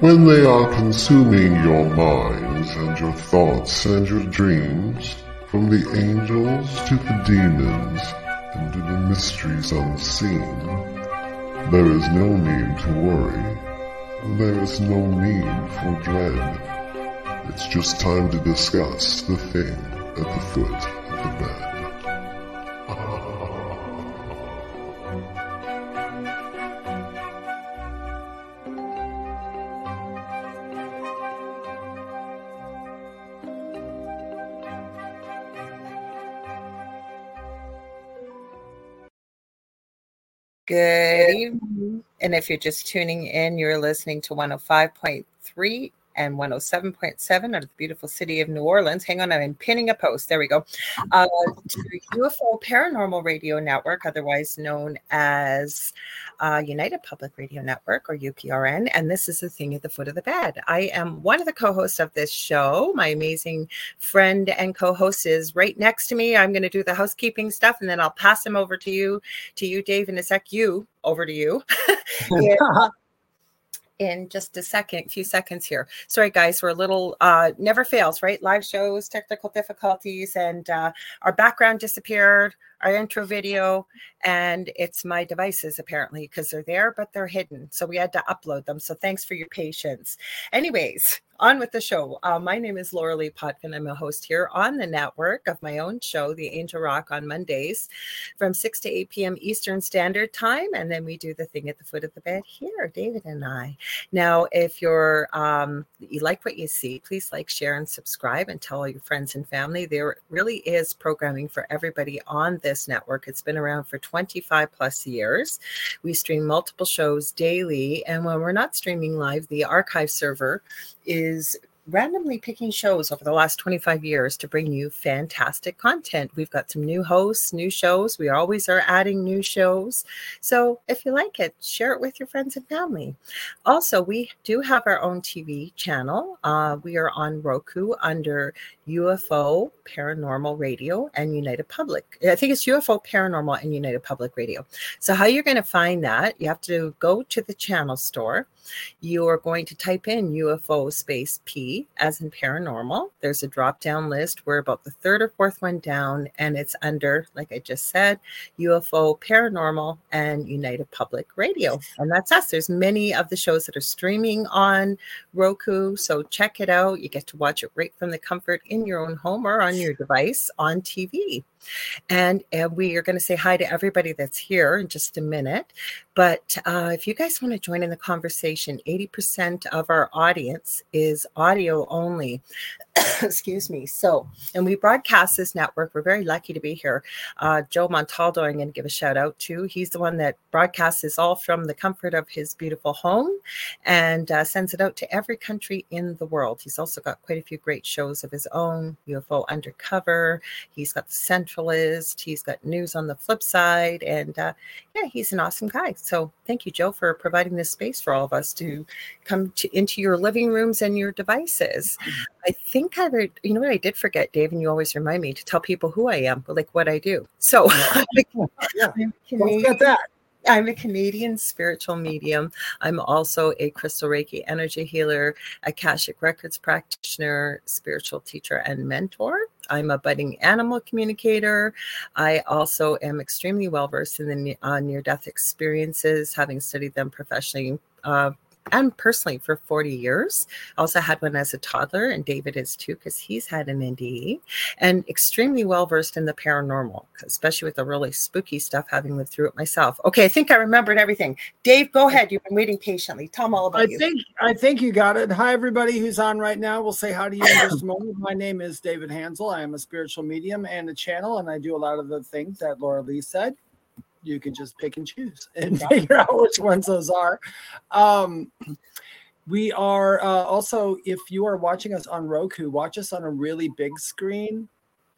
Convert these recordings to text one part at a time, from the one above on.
when they are consuming your minds and your thoughts and your dreams, from the angels to the demons and to the mysteries unseen, there is no need to worry. There is no need for dread. It's just time to discuss the thing at the foot of the bed. Good evening. And if you're just tuning in, you're listening to 105.3 and 107.7 out of the beautiful city of New Orleans. Hang on, I'm pinning a post. There we go. Uh, to UFO Paranormal Radio Network, otherwise known as uh, United Public Radio Network or UPRN. And this is the thing at the foot of the bed. I am one of the co hosts of this show. My amazing friend and co host is right next to me. I'm going to do the housekeeping stuff and then I'll pass him over to you, to you, Dave, in a sec. You, over to you. yeah in just a second, few seconds here. Sorry, guys, we're a little uh, never fails, right? Live shows, technical difficulties, and uh, our background disappeared, our intro video, and it's my devices apparently because they're there, but they're hidden. So we had to upload them. So thanks for your patience. Anyways, on with the show. Uh, my name is Lorilei Potvin. I'm a host here on the network of my own show, The Angel Rock, on Mondays from 6 to 8 p.m. Eastern Standard Time. And then we do the thing at the foot of the bed here, David and I. Now, if you're um, you like what you see, please like, share, and subscribe and tell all your friends and family. There really is programming for everybody on this network. It's been around for 25 plus years. We stream multiple shows daily. And when we're not streaming live, the archive server is randomly picking shows over the last 25 years to bring you fantastic content. We've got some new hosts, new shows. We always are adding new shows. So if you like it, share it with your friends and family. Also, we do have our own TV channel. Uh, we are on Roku under UFO Paranormal Radio and United Public. I think it's UFO Paranormal and United Public Radio. So, how you're going to find that, you have to go to the channel store. You are going to type in UFO space P as in paranormal. There's a drop down list. We're about the third or fourth one down, and it's under, like I just said, UFO Paranormal and United Public Radio. And that's us. There's many of the shows that are streaming on Roku. So, check it out. You get to watch it right from the comfort in your own home or on your device on TV. And, and we are going to say hi to everybody that's here in just a minute. But uh, if you guys want to join in the conversation, 80% of our audience is audio only. Excuse me. So, and we broadcast this network. We're very lucky to be here. Uh, Joe Montaldo, I'm going to give a shout out to. He's the one that broadcasts this all from the comfort of his beautiful home and uh, sends it out to every country in the world. He's also got quite a few great shows of his own UFO Undercover. He's got the Centralist. He's got news on the flip side. And uh, yeah, he's an awesome guy. So thank you, Joe, for providing this space for all of us to come to, into your living rooms and your devices. I think I, re- you know what I did forget, Dave, and you always remind me to tell people who I am, like what I do. So yeah, yeah. Don't forget that. I'm a Canadian spiritual medium. I'm also a crystal Reiki energy healer, Akashic Records practitioner, spiritual teacher, and mentor. I'm a budding animal communicator. I also am extremely well versed in the uh, near death experiences, having studied them professionally. Uh, and personally for 40 years. Also had one as a toddler, and David is too, because he's had an NDE, and extremely well versed in the paranormal, especially with the really spooky stuff, having lived through it myself. Okay, I think I remembered everything. Dave, go ahead. You've been waiting patiently. Tell them all about I you. think I think you got it. Hi, everybody who's on right now. We'll say hi to you in just a moment. My name is David Hanzel. I am a spiritual medium and a channel, and I do a lot of the things that Lorilei said you can just pick and choose and figure out which ones those are. Um, we are uh, also, if you are watching us on Roku, watch us on a really big screen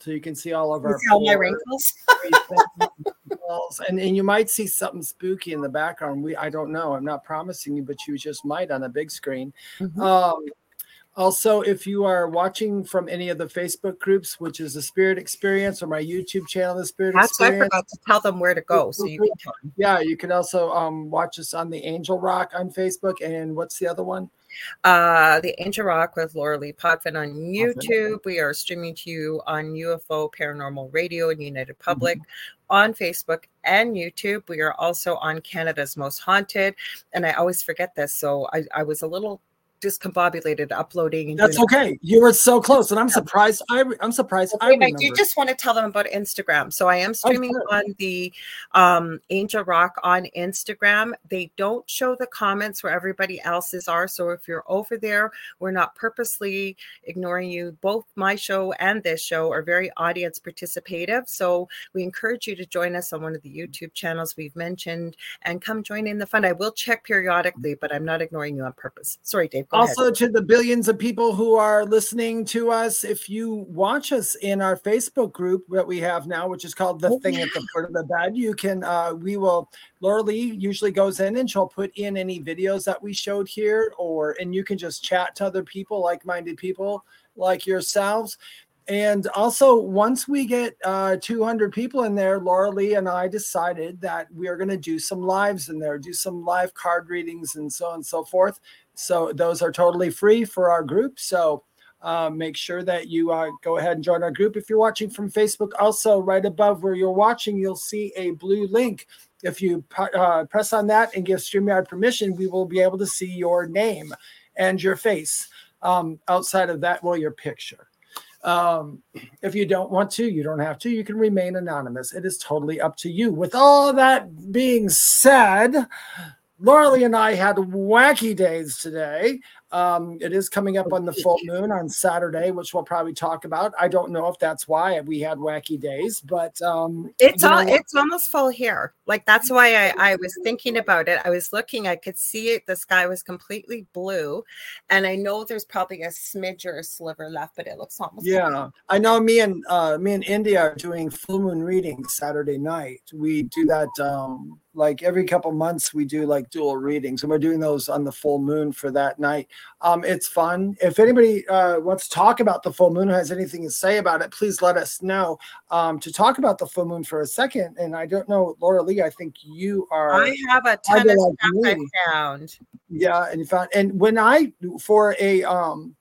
so you can see all of our all my wrinkles. and, and you might see something spooky in the background. We I don't know. I'm not promising you, but you just might on a big screen. Mm-hmm. Um, also, if you are watching from any of the Facebook groups, which is the Spirit Experience, or my YouTube channel, the Spirit That's Experience. I forgot to tell them where to go, so you can tell them. Yeah, you can also um, watch us on the Angel Rock on Facebook, and what's the other one? Uh, the Angel Rock with Lorilei Potvin on YouTube. We are streaming to you on UFO Paranormal Radio and United Public. Mm-hmm. On Facebook and YouTube. We are also on Canada's Most Haunted. And I always forget this. So I, I was a little discombobulated uploading. That's okay. You were so close, and I'm surprised. I, am surprised. Okay, I, remember. I do just want to tell them about Instagram. So I am streaming oh, on the um, Angel Rock on Instagram. They don't show the comments where everybody else's are. So if you're over there, we're not purposely ignoring you. Both my show and this show are very audience participative. So we encourage you to join us on one of the YouTube channels we've mentioned and come join in the fun. I will check periodically, but I'm not ignoring you on purpose. Sorry, Dave also ahead. to the billions of people who are listening to us if you watch us in our facebook group that we have now which is called the oh, thing yeah. at the foot of the bed you can uh, we will lorilei usually goes in and she'll put in any videos that we showed here or and you can just chat to other people like-minded people like yourselves and also, once we get uh, 200 people in there, Lorilei and I decided that we are going to do some lives in there, do some live card readings and so on and so forth. So those are totally free for our group. So uh, make sure that you uh, go ahead and join our group. If you're watching from Facebook, also right above where you're watching, you'll see a blue link. If you uh, press on that and give StreamYard permission, we will be able to see your name and your face. Um, outside of that, well, your picture. Um, if you don't want to, you don't have to. You can remain anonymous. It is totally up to you. With all that being said, Laura and I had wacky days today. Um, it is coming up on the full moon on Saturday, which we'll probably talk about. I don't know if that's why we had wacky days, but um, it's all it's almost full here. Like that's why I, I was thinking about it. I was looking, I could see it. The sky was completely blue, and I know there's probably a smidge or a sliver left, but it looks almost. Yeah, I know. Me and uh, me and India are doing full moon readings Saturday night. We do that. Um, like every couple months we do like dual readings and we're doing those on the full moon for that night. Um, it's fun. If anybody uh, wants to talk about the full moon has anything to say about it please let us know. Um, to talk about the full moon for a second and i don't know lorilei i think you are i have a ton of stuff i found. Yeah and you found and when i for a um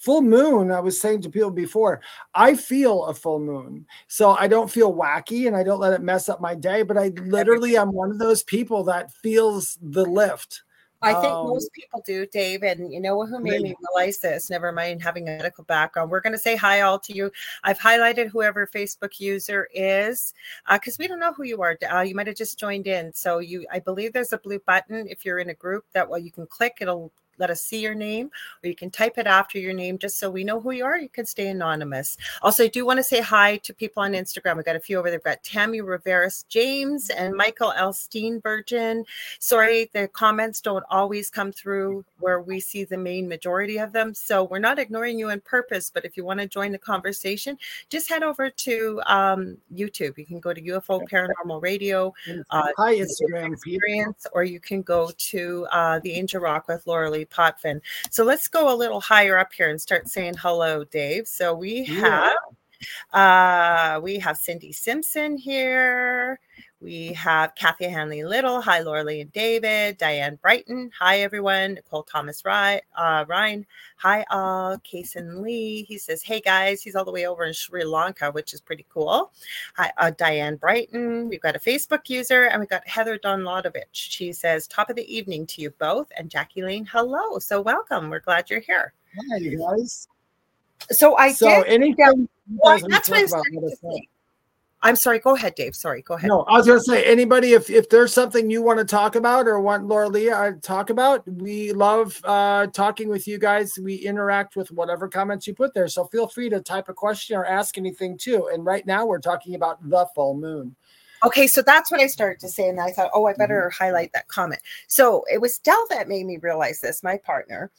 full moon i was saying to people before i feel a full moon so i don't feel wacky and i don't let it mess up my day but i literally i'm one of those people that feels the lift I think um, most people do, Dave. And you know who made me realize this? Never mind having a medical background. We're going to say hi all to you. I've highlighted whoever Facebook user is because uh, we don't know who you are. Uh, you might have just joined in. So you, I believe there's a blue button if you're in a group that well you can click. It'll let us see your name, or you can type it after your name just so we know who you are. You can stay anonymous. Also, I do want to say hi to people on Instagram. We got a few over there. We've got Tammy Riveras James and Michael L. Steenburgen. Sorry, the comments don't always come through where we see the main majority of them. So we're not ignoring you on purpose, but if you want to join the conversation, just head over to um, YouTube. You can go to UFO Paranormal Radio, uh, hi Instagram experience, or you can go to uh, the Angel Rock with Lorilei Potvin. So let's go a little higher up here and start saying hello, Dave. So we have yeah. uh we have Cindy Simpson here. We have Kathy Hanley Little. Hi, Laura and David. Diane Brighton. Hi, everyone. Nicole Thomas Ryan. Uh, Ryan. Hi, all. Kason Lee. He says, Hey, guys. He's all the way over in Sri Lanka, which is pretty cool. Hi, uh, Diane Brighton. We've got a Facebook user and we've got Heather Donlatovich. She says, Top of the evening to you both. And Jackie Lane, hello. So, welcome. We're glad you're here. Hi, you guys. So, I so did. anything. Yeah, well, that's what I'm sorry. Go ahead, Dave. Sorry. Go ahead. No, I was going to say, anybody, if, if there's something you want to talk about or want Laura Lee to talk about, we love uh, talking with you guys. We interact with whatever comments you put there. So feel free to type a question or ask anything too. And right now we're talking about the full moon. Okay, so that's what I started to say. And I thought, oh, I better mm-hmm. highlight that comment. So it was Dell that made me realize this, my partner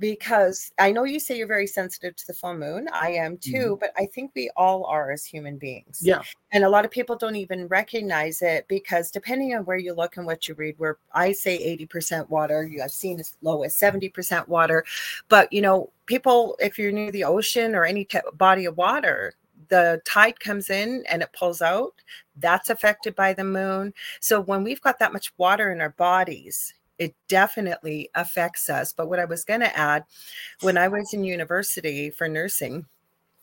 because I know you say you're very sensitive to the full moon. I am too, mm-hmm. but I think we all are as human beings. Yeah. And a lot of people don't even recognize it because depending on where you look and what you read, where I say 80% water, you have seen as low as 70% water. But you know, people, if you're near the ocean or any t- body of water, the tide comes in and it pulls out. That's affected by the moon. So when we've got that much water in our bodies, it definitely affects us. But what I was going to add, when I was in university for nursing,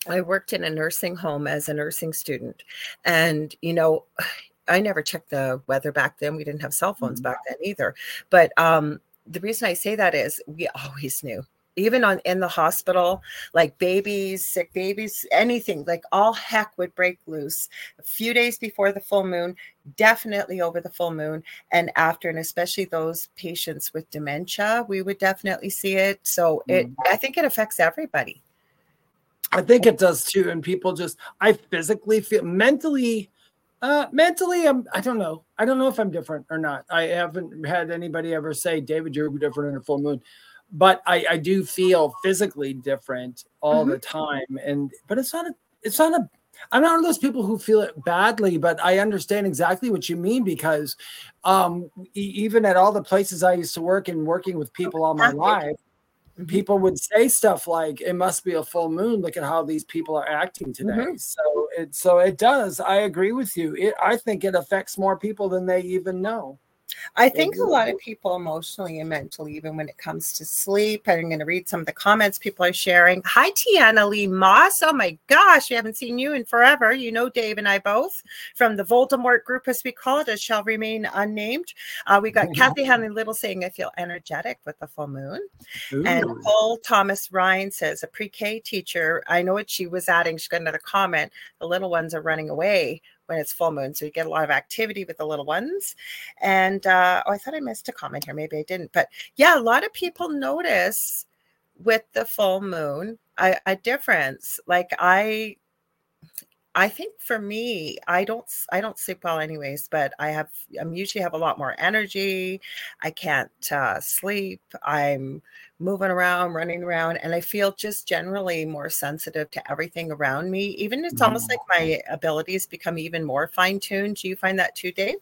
I worked in a nursing home as a nursing student. And, you know, I never checked the weather back then. We didn't have cell phones mm-hmm. back then either. But um, the reason I say that is we always knew even on in the hospital like babies sick babies anything like all heck would break loose a few days before the full moon definitely over the full moon and after and especially those patients with dementia we would definitely see it so it mm-hmm. i think it affects everybody i think it does too and people just i physically feel mentally uh, mentally, I'm. I don't know. I don't know if I'm different or not. I haven't had anybody ever say, "David, you're different in a full moon." But I, I do feel physically different all mm-hmm. the time. And but it's not a it's not a I'm not one of those people who feel it badly, but I understand exactly what you mean because um, even at all the places I used to work and working with people all my life, mm-hmm. people would say stuff like, "It must be a full moon. Look at how these people are acting today." Mm-hmm. So it so it does. I agree with you. It, I think it affects more people than they even know. I think a lot of people emotionally and mentally, even when it comes to sleep. I'm going to read some of the comments people are sharing. Hi, Tiana Lee Moss. Oh my gosh, we haven't seen you in forever. You know, Dave and I both from the Voldemort group, as we call it, as shall remain unnamed. Uh, we got. Kathy Hanley Little saying, I feel energetic with the full moon. Ooh. And Paul Thomas Ryan says, a pre K teacher, I know what she was adding. She's got another comment. The little ones are running away when it's full moon. So you get a lot of activity with the little ones. And uh, oh, I thought I missed a comment here. Maybe I didn't. But yeah, a lot of people notice with the full moon a, a difference. Like I I think for me, I don't I don't sleep well anyways, but I have I'm usually have a lot more energy. I can't uh, sleep. I'm moving around, running around, and I feel just generally more sensitive to everything around me. Even it's almost mm-hmm. like my abilities become even more fine tuned. Do you find that too, Dave?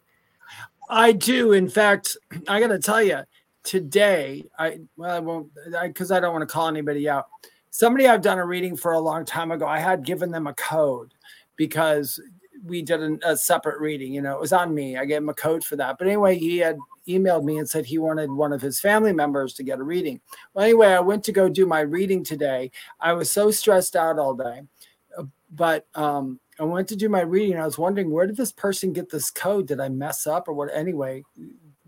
I do. In fact, I got to tell you, today I well I won't because I, I don't want to call anybody out. Somebody I've done a reading for a long time ago. I had given them a code because we did an, a separate reading. You know, it was on me. I gave him a code for that. But anyway, he had emailed me and said he wanted one of his family members to get a reading. Well, anyway, I went to go do my reading today. I was so stressed out all day, uh, but um, I went to do my reading. I was wondering where did this person get this code? Did I mess up or what? Anyway,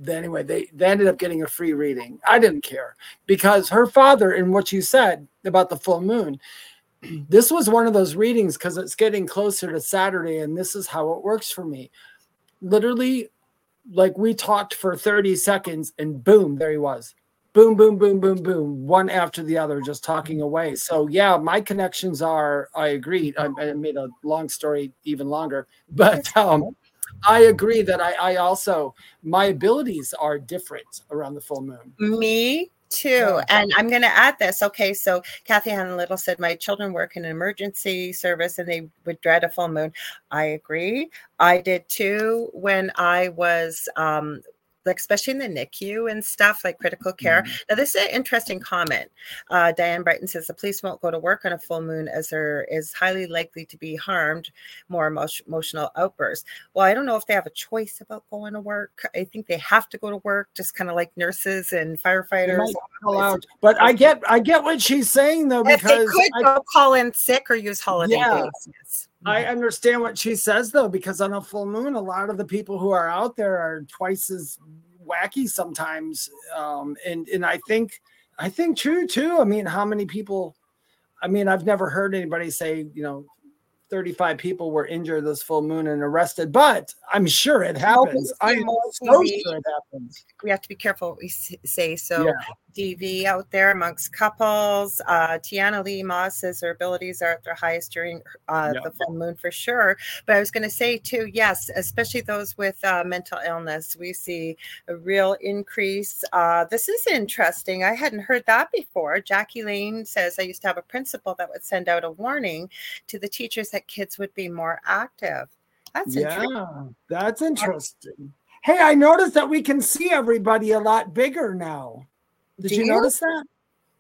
anyway, they, they ended up getting a free reading. I didn't care because her father, in what you said about the full moon, this was one of those readings because it's getting closer to Saturday, and this is how it works for me. Literally, like we talked for 30 seconds, and boom, there he was. Boom, boom, boom, boom, boom, one after the other, just talking away. So, yeah, my connections are, I agree. I, I made a long story even longer, but um, I agree that I, I also, my abilities are different around the full moon. Me too. And I'm going to add this. Okay. So Kathy Hanley Little said, My children work in an emergency service and they would dread a full moon. I agree. I did too when I was um, like especially in the NICU and stuff like critical care. Mm-hmm. Now, this is an interesting comment. Uh, Diane Brighton says the police won't go to work on a full moon as there is highly likely to be harmed, more emotional outbursts. Well, I don't know if they have a choice about going to work. I think they have to go to work, just kind of like nurses and firefighters. But I get, I get what she's saying though because if they could I, go call in sick or use holiday yeah. days. I understand what she says though, because on a full moon, a lot of the people who are out there are twice as wacky sometimes. Um, and and I think I think true too. I mean, how many people? I mean, I've never heard anybody say, you know, 35 people were injured this full moon and arrested, but I'm sure it happens. I'm so sure it happens. We have to be careful what we say. So, yeah. DV out there amongst couples. Uh, Tiana Lee Moss says her abilities are at their highest during uh, yeah. the full moon for sure. But I was going to say, too, yes, especially those with uh, mental illness, we see a real increase. Uh, this is interesting. I hadn't heard that before. Jackie Lane says, I used to have a principal that would send out a warning to the teachers that kids would be more active. That's yeah, that's interesting. Hey, I noticed that we can see everybody a lot bigger now. Did you, you, notice that?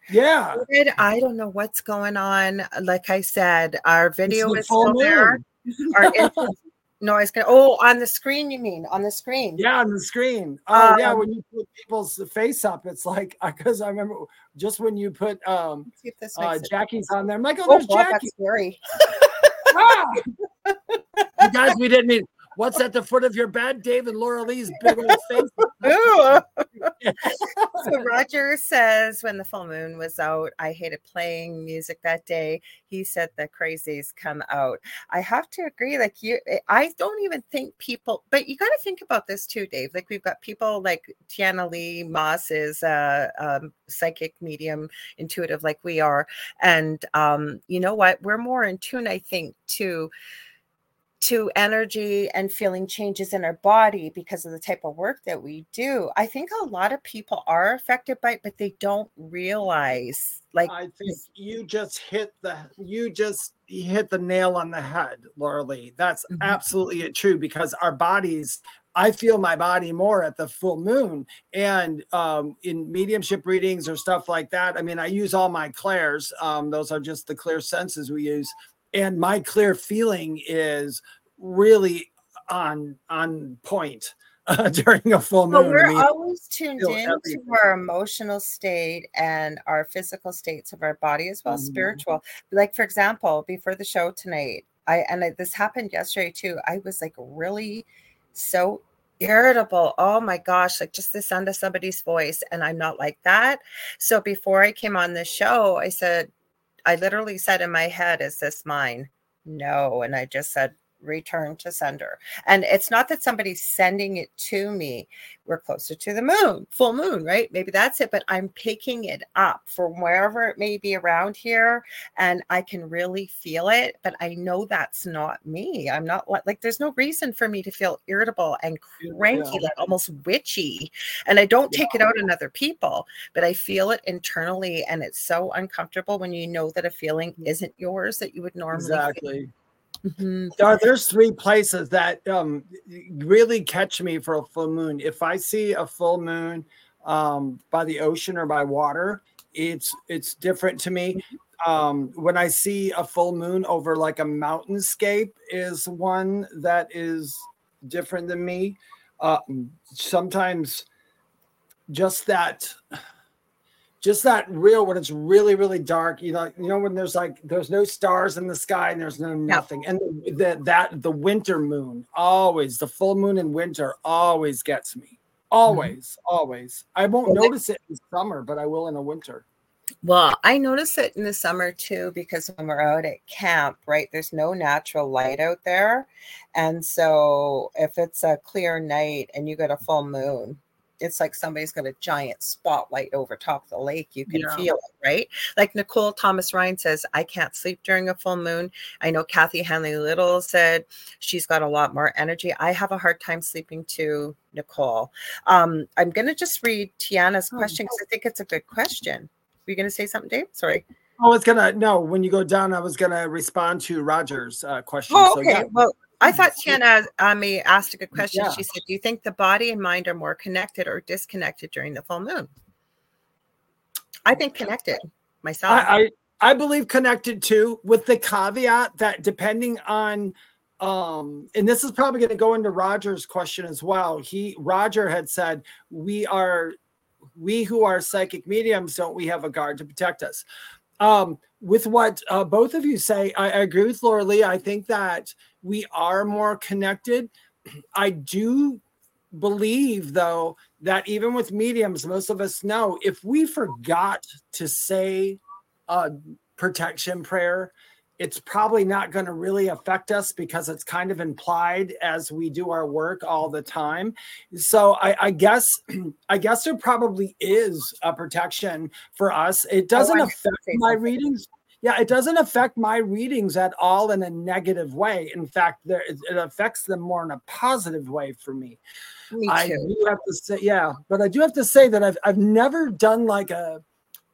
Yeah. I don't know what's going on. Like I said, our video is still moon. there. Our No, I was gonna. Oh, on the screen, you mean on the screen? Yeah, on the screen. Oh, Um, yeah. When you put people's face up, it's like because I remember just when you put um Let's see this uh, Jackie's on there. I'm like, oh, Oh, there's God, Jackie. that's scary. Ah! you guys, we didn't mean. What's at the foot of your bed? Dave and Lorilei's big old face. Ooh. so Roger says when the full moon was out, I hated playing music that day. He said the crazies come out. I have to agree. Like you, I don't even think people, but you got to think about this too, Dave. Like we've got people like Tiana Lee Moss is a um, psychic medium, intuitive, like we are, and um, you know what? We're more in tune, I think, to to energy and feeling changes in our body because of the type of work that we do. I think a lot of people are affected by it, but they don't realize like I think you just hit the you just hit the nail on the head, Lorilei. That's Mhm. absolutely true because our bodies. I feel my body more at the full moon, and um, in mediumship readings or stuff like that. I mean, I use all my clairs. Um, those are just the clear senses we use, and my clear feeling is really on on point uh, during a full moon. I we're mean, always tuned in to our emotional state and our physical states of our body as well Mhm. spiritual. Like for example, before the show tonight, I and I, this happened yesterday too. I was like really so irritable. Oh my gosh, like just the sound of somebody's voice, and I'm not like that. So before I came on the show, I said, I literally said in my head, "Is this mine?" No, and I just said return to sender. And it's not that somebody's sending it to me. We're closer to the moon, full moon, right? Maybe that's it, but I'm picking it up from wherever it may be around here and I can really feel it, but I know that's not me. I'm not like, there's no reason for me to feel irritable and cranky, Yeah. like almost witchy. And I don't take it out on other people, but I feel it internally and it's so uncomfortable when you know that a feeling mm. isn't yours that you would normally feel. Mhm. There, there's three places that um, really catch me for a full moon. If I see a full moon um, by the ocean or by water, it's it's different to me. Um, when I see a full moon over like a mountainscape, is one that is different than me. Uh, sometimes just that just that real when it's really really dark you know you know when there's like there's no stars in the sky and there's no nothing. And the, the that the winter moon always the full moon in winter always gets me. Mm-hmm. Always always. I won't Well, notice it in summer but i will in the winter. Well, I notice it in the summer too because when we're out at camp, right, there's no natural light out there. And so if it's a clear night and you get a full moon, it's like somebody's got a giant spotlight over top of the lake. You can Yeah. feel it, right? Like Nicole Thomas Ryan says, I can't sleep during a full moon. I know Kathy Hanley Little said she's got a lot more energy. I have a hard time sleeping too, Nicole. Um, I'm going to just read Tiana's Oh, question because I think it's a good question. Were you going to say something, Dave? Sorry. I was gonna no when you go down i was gonna respond to roger's uh, question Oh, so okay. yeah Well, I thought Tiana Ami asked a good question. Yeah. She said, Do you think the body and mind are more connected or disconnected during the full moon? I think connected myself. I, I I believe connected too, with the caveat that depending on um and this is probably going to go into Roger's question as well. He Roger had said we are we who are psychic mediums don't we have a guard to protect us. Um with what uh, both of you say, I, I agree with Lorilei. I think that we are more connected. I do believe though that even with mediums most of us know if we forgot to say a protection prayer it's probably not going to really affect us because it's kind of implied as we do our work all the time so i, I guess i guess there probably is a protection for us it oh, doesn't I wanted to affect my something. readings yeah, it doesn't affect my readings at all in a negative way. In fact, there it affects them more in a positive way for me. Me I do have to say, yeah, but I do have to say that I've I've never done like a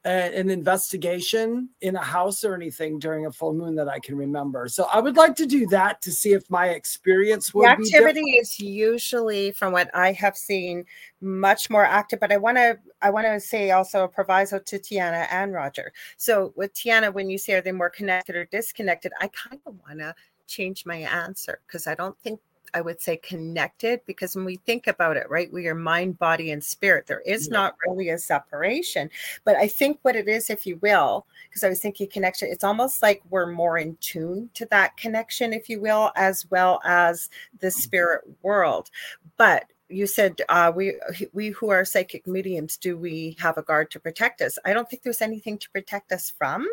an investigation in a house or anything during a full moon that I can remember. So I would like to do that to see if my experience The will be activity is usually, from what I have seen, much more active. But I want to, I want to say also a proviso to Tiana and Roger. So with Tiana, when you say are they more connected or disconnected, I kind of want to change my answer because I don't think I would say, connected because when we think about it, right, we are mind, body, and spirit. There is Yeah. not really a separation. But I think what it is, if you will, because I was thinking connection, it's almost like we're more in tune to that connection, if you will, as well as the spirit world. But you said uh, we we who are psychic mediums, do we have a guard to protect us? I don't think there's anything to protect us from.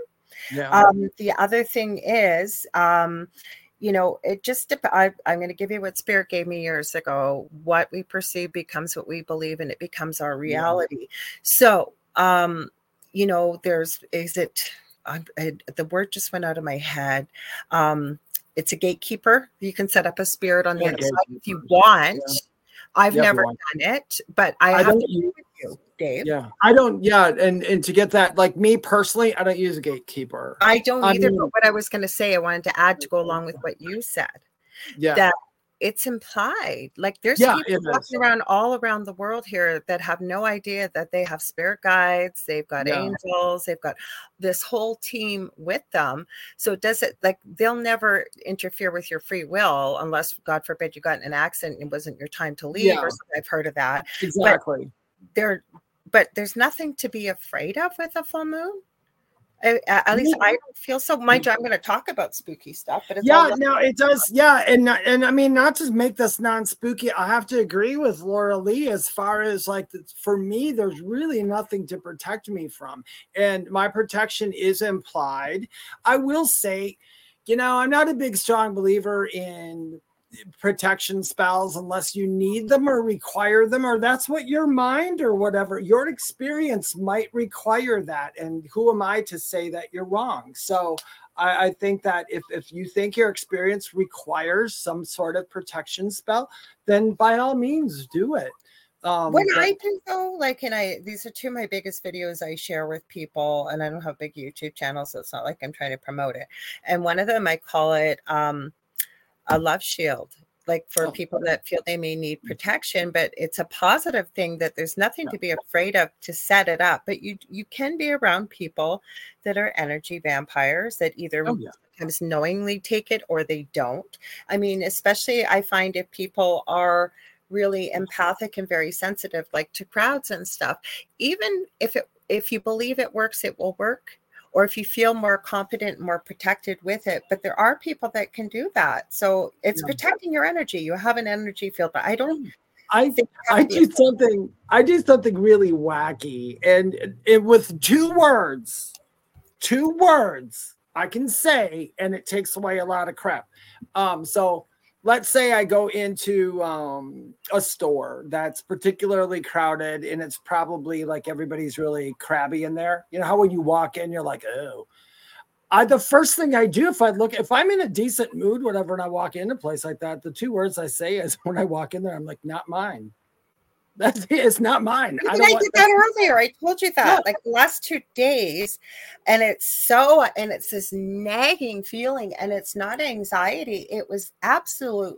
Yeah. Um, the other thing is, um, you know, it just dep- I, I'm going to give you what Spirit gave me years ago. What we perceive becomes what we believe, and it becomes our Yeah. reality. So, um, you know, there's is it? I, I, the word just went out of my head. Um, it's a gatekeeper. You can set up a spirit on the Yeah, other side if you want. I've Yeah, you never done it, but I, I have don't to use- you, Dave. yeah. I don't. Yeah, and and to get that, like me personally, I don't use a gatekeeper. I don't I either. mean- but what I was going to say, I wanted to add to go along with what you said. Yeah. that it's implied. Like there's Yeah, people walking around all around the world here that have no idea that they have spirit guides, they've got Yeah. angels, they've got this whole team with them. So does it like they'll never interfere with your free will unless God forbid you got in an accident and it wasn't your time to leave Yeah. or something. I've heard of that. exactly. There but there's nothing to be afraid of with a full moon. I- at least I don't feel so. Mind you, I'm going to talk about spooky stuff, but it's yeah no it does yeah and and i mean not to make this non-spooky i have to agree with lorilei as far as like for me there's really nothing to protect me from and my protection is implied i will say you know i'm not a big strong believer in protection spells unless you need them or require them or that's what your mind or whatever your experience might require that and who am i to say that you're wrong so I, I think that if, if you think your experience requires some sort of protection spell, then by all means do it. Um, when but- I do though, like, and I these are two of my biggest videos I share with people, and I don't have a big YouTube channel, so it's not like I'm trying to promote it. And one of them, I call it um, a love shield, like for Oh. people that feel they may need mm. protection, but it's a positive thing that there's nothing to be afraid of to set it up. But you you can be around people that are energy vampires that either oh, yeah. sometimes knowingly take it or they don't. I mean, especially I find if people are really empathic and very sensitive, like to crowds and stuff, even if it if you believe it works, it will work. Or if you feel more confident, more protected with it. But there are people that can do that. So it's Yeah. protecting your energy. You have an energy field, but I don't I think I do something I do something really wacky and it with two words, two words I can say, and it takes away a lot of crap. Um, so let's say I go into um, a store that's particularly crowded and it's probably like everybody's really crabby in there. You know how when you walk in, you're like, oh. I, the first thing I do if I look if I'm in a decent mood, whatever, and I walk into a place like that, the two words I say is when I walk in there, I'm like, not mine. That's it's not mine. I I, don't I want did that earlier. I told you that Yeah. like the last two days, and it's so and it's this nagging feeling, and it's not anxiety. It was absolute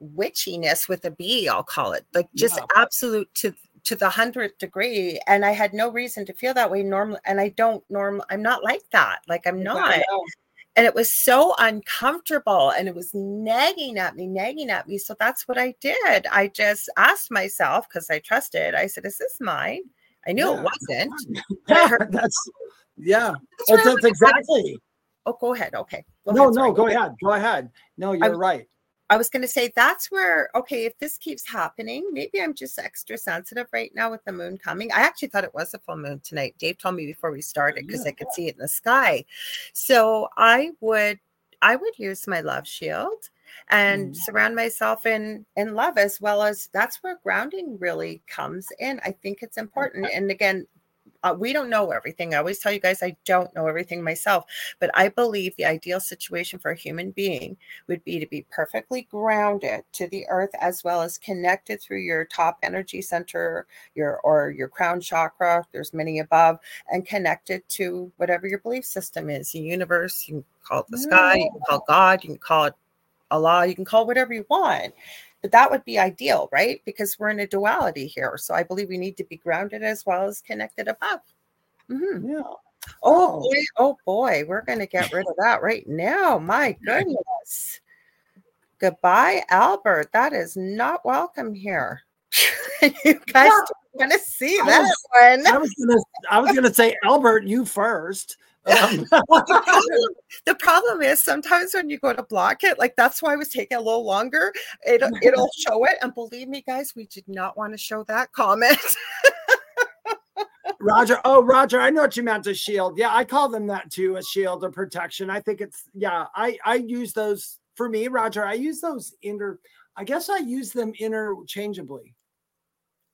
witchiness with a B. I'll call it like just Yeah. absolute to to the hundredth degree. And I had no reason to feel that way normally, and I don't norm. I'm not like that. Like I'm not and it was so uncomfortable and it was nagging at me nagging at me so that's what i did i just asked myself because i trusted i said is this mine i knew Yeah. it wasn't Yeah, that's yeah. That's That's, that's exactly. oh go ahead okay Go No, ahead, no, go ahead. Go ahead. No, you're right. I was going to say that's where, okay, if this keeps happening, maybe I'm just extra sensitive right now with the moon coming. I actually thought it was a full moon tonight. Dave told me before we started because I could see it in the sky. So I would, I would use my love shield and Mhm. surround myself in in love as well as that's where grounding really comes in. I think it's important. And again, uh, we don't know everything. I always tell you guys I don't know everything myself, but I believe the ideal situation for a human being would be to be perfectly grounded to the earth as well as connected through your top energy center your or your crown chakra there's many above and connected to whatever your belief system is the universe you can call it the sky you can call god you can call it allah you can call it whatever you want but that would be ideal right because we're in a duality here so i believe we need to be grounded as well as connected above Mhm. Yeah. Oh boy, oh boy, we're gonna get rid of that right now. My goodness. Goodbye, Albert. That is not welcome here. you guys want to see I that was- one. I was was gonna say Albert, you first. Um, the, problem, the problem is sometimes when you go to block it, like that's why it was taking a little longer. It'll it'll show it, and believe me, guys, we did not want to show that comment. Roger. Oh, Roger, I know what you meant a shield. Yeah, I call them that too, a shield or protection. I think it's yeah, I I use those for me, Roger. I use those inter I guess I use them interchangeably.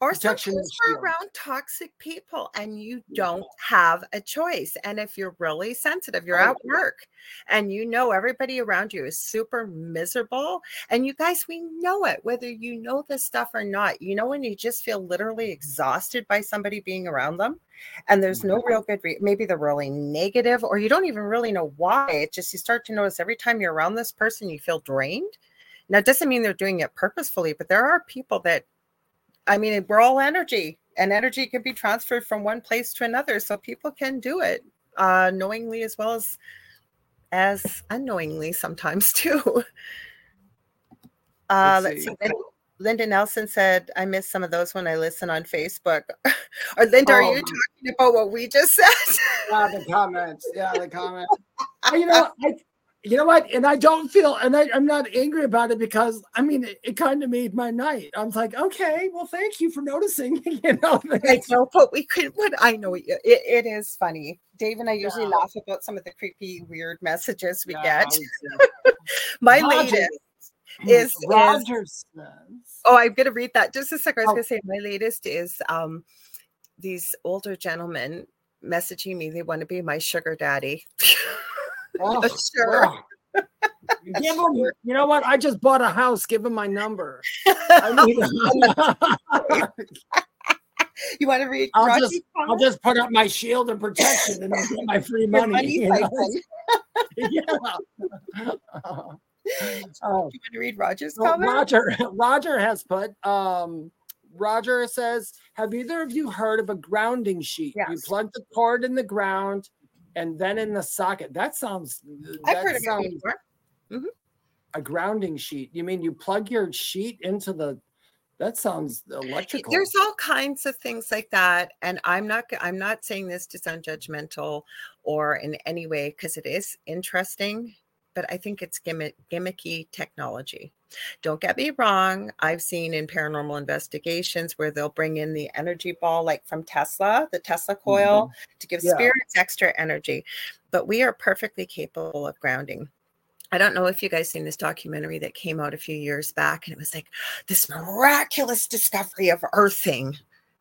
Or sometimes we're around toxic people and you don't have a choice. And if you're really sensitive, you're Oh, at work and you know everybody around you is super miserable. And you guys, we know it, whether you know this stuff or not. You know, when you just feel literally exhausted by somebody being around them and there's no real good re- maybe they're really negative or you don't even really know why. It just you start to notice every time you're around this person, you feel drained. Now, it doesn't mean they're doing it purposefully, but there are people that I mean, we're all energy, and energy can be transferred from one place to another. So people can do it uh, knowingly as well as as unknowingly sometimes too. Uh, Let's let's see. see. Linda Nelson said, "I miss some of those when I listen on Facebook." or Linda, are Oh. you talking about what we just said? Yeah, the comments. Yeah, the comments. Oh, you know, I, you know what? And I don't feel, and I, I'm not angry about it because I mean, it, it kind of made my night. I was like, okay, well, thank you for noticing. you know, I know, but we could. But I know it, it is funny. Dave and I usually Yeah. laugh about some of the creepy, weird messages we Yeah, get. My latest. is- is- Oh, I'm gonna read that. Just a second. I was Oh. gonna say my latest is um these older gentlemen messaging me they want to be my sugar daddy. Oh, Sure. oh. Give him, you know what? I just bought a house. Give him my number. you want to read? I'll just- I'll just put up my shield and protection and I'll get my free money. money you yeah. oh, You want to read Roger's well, comment? Roger, Roger has put. Um, Roger says, "Have either of you heard of a grounding sheet? You plug the cord in the ground, and then in the socket. That sounds. I've that heard of sounds it before. Mm-hmm. a grounding sheet. You mean you plug your sheet into the? That sounds electrical. There's all kinds of things like that, and I'm not. I'm not saying this to sound judgmental or in any way because it is interesting, but I think it's gimmick, gimmicky technology. Don't get me wrong. I've seen in paranormal investigations where they'll bring in the energy ball, like from Tesla, the Tesla coil, mm-hmm. to give Yeah. spirits extra energy. But we are perfectly capable of grounding. I don't know if you guys seen this documentary that came out a few years back, and it was like this miraculous discovery of earthing.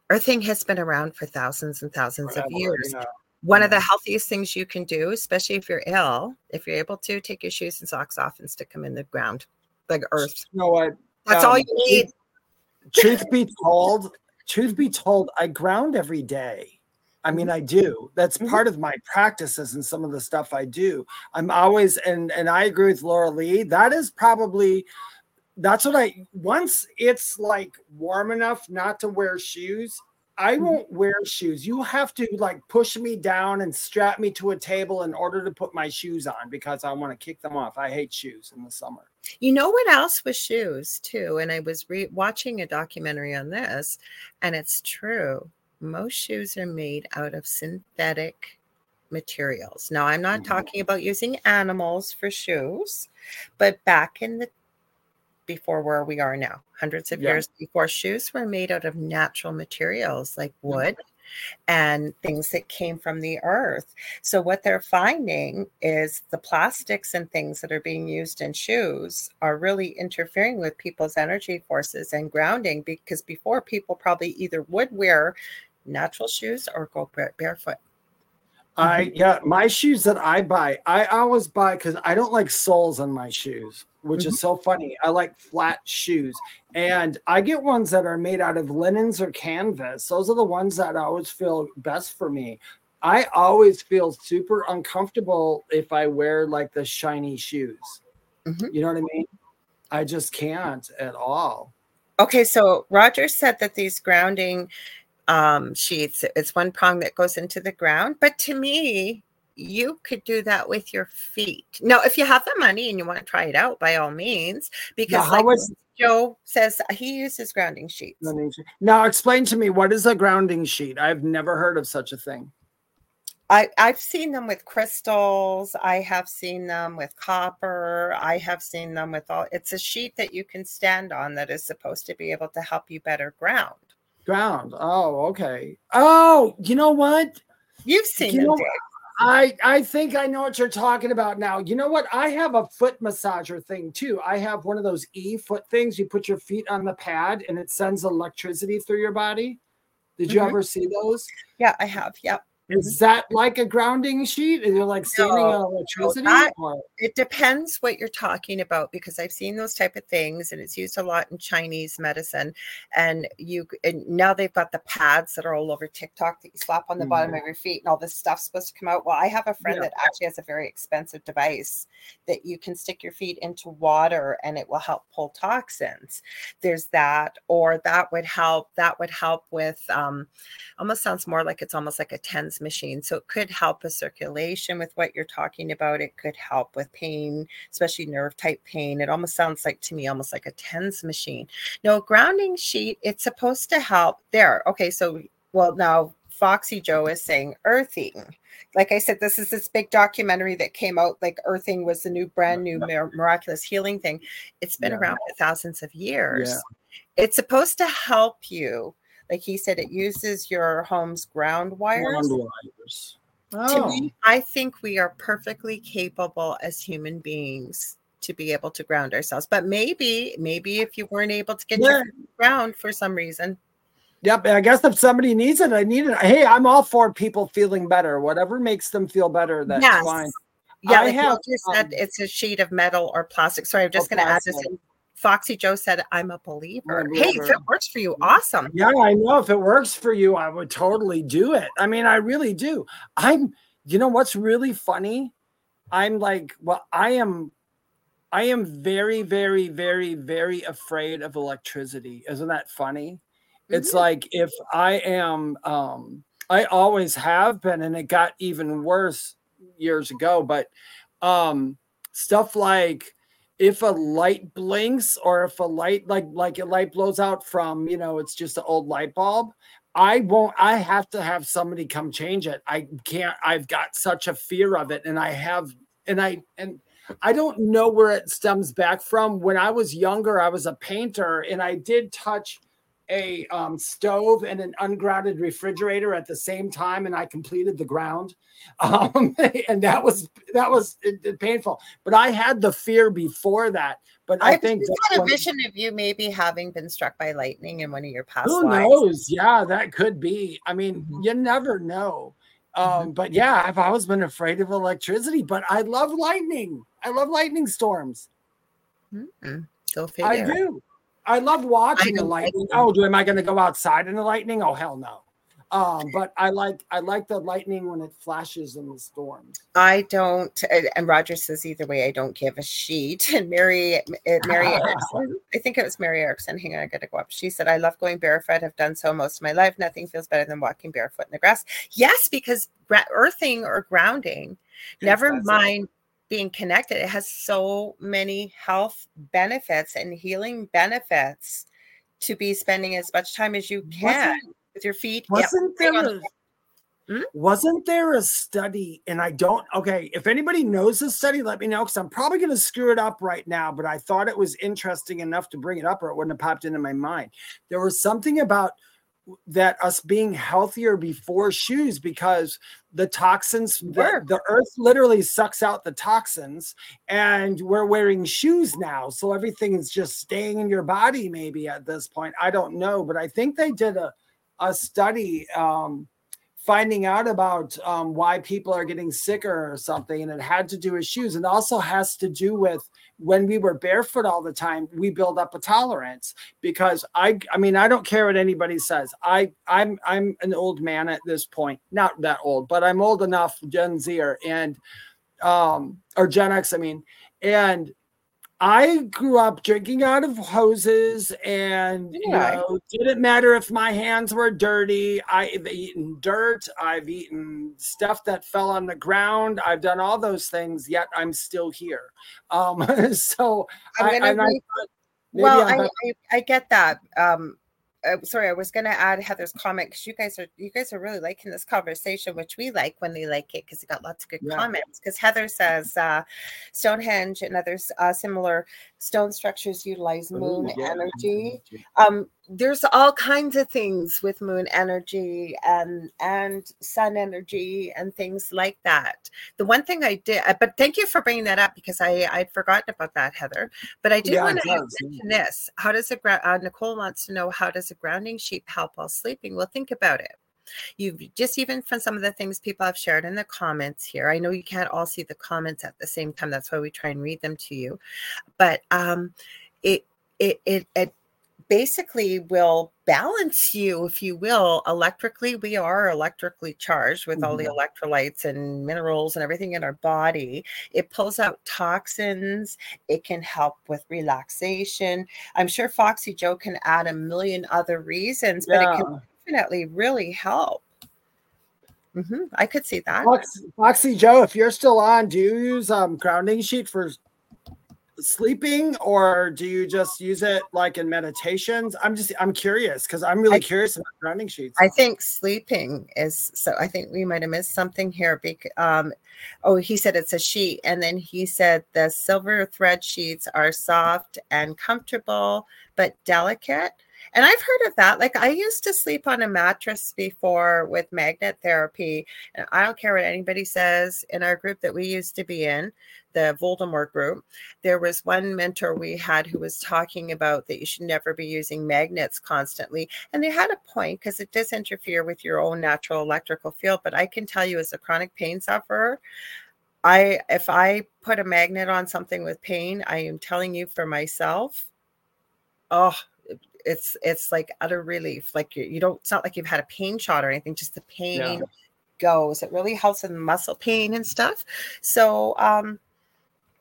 Earthing has been around for thousands and thousands of years. yeah. One of the mm-hmm. healthiest things you can do, especially if you're ill, if you're able to take your shoes and socks off and stick them in the ground, like earth. You know what? That's all Um, you need. truth be told, truth be told, I ground every day. I mean, I do. That's Mhm. part of my practices and some of the stuff I do. I'm always and and I agree with Lorilei. That is probably that's what I once it's like warm enough not to wear shoes. I Mhm. won't wear shoes. You have to like push me down and strap me to a table in order to put my shoes on because I want to kick them off. I hate shoes in the summer. You know what else with shoes too? And I was re- watching a documentary on this, and it's true. Most shoes are made out of synthetic materials. Now, I'm not Mhm. talking about using animals for shoes, but back in the before where we are now, hundreds of Yeah. years before, shoes were made out of natural materials like wood and things that came from the earth. So what they're finding is the plastics and things that are being used in shoes are really interfering with people's energy forces and grounding because before people probably either would wear natural shoes or go barefoot. I yeah, my shoes that I buy, I always buy because I don't like soles on my shoes, which is so funny. I like flat shoes, and I get ones that are made out of linens or canvas. Those are the ones that always feel best for me. I always feel super uncomfortable if I wear like the shiny shoes. Mhm. You know what I mean? I just can't at all. Okay, so Roger said that these grounding um, sheets, it's one prong that goes into the ground. But to me, you could do that with your feet. Now, if you have the money and you want to try it out, by all means, because Now, how like was- Joe says, he uses grounding sheets. Now, explain to me what is a grounding sheet? I've never heard of such a thing. I, I've seen them with crystals. I have seen them with copper. I have seen them with all. It's a sheet that you can stand on that is supposed to be able to help you better ground. Ground. Oh, okay. Oh, you know what? You've seen You know, I I think I know what you're talking about now. You know what? I have a foot massager thing too. I have one of those e foot things. You put your feet on the pad and it sends electricity through your body. Did you Mhm. ever see those? Yeah, I have. Yep. Is that like a grounding sheet? Is it like standing No, on electricity? or- It depends what you're talking about because I've seen those type of things and it's used a lot in Chinese medicine. And you and now they've got the pads that are all over TikTok that you slap on the bottom of your feet and all this stuff's supposed to come out. Well, I have a friend Yeah. that actually has a very expensive device that you can stick your feet into water and it will help pull toxins. There's that, or that would help. That would help with um almost sounds more like it's almost like a TENS machine. So it could help with circulation with what you're talking about. It could help with pain, especially nerve type pain. It almost sounds like to me almost like a TENS machine. No, grounding sheet, it's supposed to help there. Okay, so well now Foxy Joe is saying earthing. Like I said, this is this big documentary that came out. Like earthing was the new brand new mir- miraculous healing thing. It's been Yeah. around for thousands of years. Yeah. It's supposed to help you. Like he said, it uses your home's ground wires. Ground wires. To Oh. me, I think we are perfectly capable as human beings to be able to ground ourselves. But maybe, maybe if you weren't able to get Yeah. your ground for some reason, Yep. I guess if somebody needs it, I need it. Hey, I'm all for people feeling better. Whatever makes them feel better, that's Yes. fine. yeah, I like have, Roger said, um, it's a sheet of metal or plastic. Sorry, I'm just going to add this. in. Foxy Joe said, "I'm a believer." I'm a Hey, if it works for you, awesome. Yeah, I know. If it works for you, I would totally do it. I mean, I really do. I'm, you know, what's really funny? I'm like, well, I am, I am very, very, very, very afraid of electricity. Isn't that funny? It's Mhm. like if I am, um, I always have been, and it got even worse years ago, but um, stuff like if a light blinks or if a light like like a light blows out from you know it's just an old light bulb i won't i have to have somebody come change it. I can't i've got such a fear of it and i have and i and i don't know where it stems back from. When i was younger i was a painter and i did touch a um, stove and an ungrounded refrigerator at the same time and i completed the ground. Um, and that was that was it- it painful. But i had the fear before that but i, I think had a vision of you maybe having been struck by lightning in one of your past who lives. knows? Yeah that could be. I mean Mhm. you never know. Um, but yeah i've always been afraid of electricity but i love lightning. I love lightning storms. Mm-mm. Go i do i love watching the lightning oh do am i going to go outside in the lightning oh hell no um, but i like i like the lightning when it flashes in the storms I don't, and- Roger says either way, I don't give a sheet. And Mary, uh, Mary Erickson, I think it was Mary Erickson. Hang on, I gotta go up. She said, "I love going barefoot. I've done so most of my life. Nothing feels better than walking barefoot in the grass." Yes, because earthing or grounding, never mind being connected, it has so many health benefits and healing benefits to be spending as much time as you can Wasn't- with your feet. Wasn't there a, Hmm? wasn't there a study? And I don't okay, if anybody knows this study, let me know because I'm probably gonna screw it up right now, but I thought it was interesting enough to bring it up or it wouldn't have popped into my mind. There was something about that us being healthier before shoes because the toxins the, the earth literally sucks out the toxins and we're wearing shoes now so everything is just staying in your body maybe at this point. I don't know but i think they did a a study um, finding out about um, why people are getting sicker or something, and it had to do with shoes, and also has to do with when we were barefoot all the time, we build up a tolerance because I, I mean, I don't care what anybody says. I, I'm, I'm an old man at this point, not that old, but I'm old enough, Gen Zer, and um, or Gen X, I mean, and I grew up drinking out of hoses, and you Yeah. know, didn't matter if my hands were dirty. I've eaten dirt. I've eaten stuff that fell on the ground. I've done all those things, yet I'm still here. Um, so I'm I, gonna I read- thought maybe well, I, I I get that. Um, uh, sorry, I was going to add Heather's comment because you guys are you guys are really liking this conversation, which we like when they like it because you got lots of good Yeah. comments. Because Heather says uh, Stonehenge and other uh, similar stone structures utilize moon Ooh, yeah. energy. Um, there's all kinds of things with moon energy and and sun energy and things like that. The one thing I did, uh, but thank you for bringing that up because I I'd forgotten about that, Heather. But I did Yeah, want to mention this. How does a ground? Uh, Nicole wants to know how does a grounding sheet help while sleeping? Well, think about it. You've just even from some of the things people have shared in the comments here. I know you can't all see the comments at the same time. That's why we try and read them to you. But um, it it it it basically will balance you, if you will, electrically. We are electrically charged with all the electrolytes and minerals and everything in our body. It pulls out toxins. It can help with relaxation. I'm sure Foxy Joe can add a million other reasons, but it can definitely really help. hmm I could see that. Fox, Foxy Joe, if you're still on, do you use um grounding sheet for sleeping or do you just use it like in meditations? I'm just I'm curious because I'm really I- curious about grounding sheets. I think sleeping is so. I think we might have missed something here. Because um, oh, he said it's a sheet, and then he said the silver thread sheets are soft and comfortable but delicate. And I've heard of that. Like I used to sleep on a mattress before with magnet therapy, and I don't care what anybody says in our group that we used to be in, the Voldemort group. There was one mentor we had who was talking about that you should never be using magnets constantly and they had a point because it does interfere with your own natural electrical field. But I can tell you, as a chronic pain sufferer, I if I put a magnet on something with pain, I am telling you for myself, oh, it's it's like utter relief. Like you, you don't. It's not like you've had a pain shot or anything. Just the pain goes. It really helps in muscle pain and stuff. So um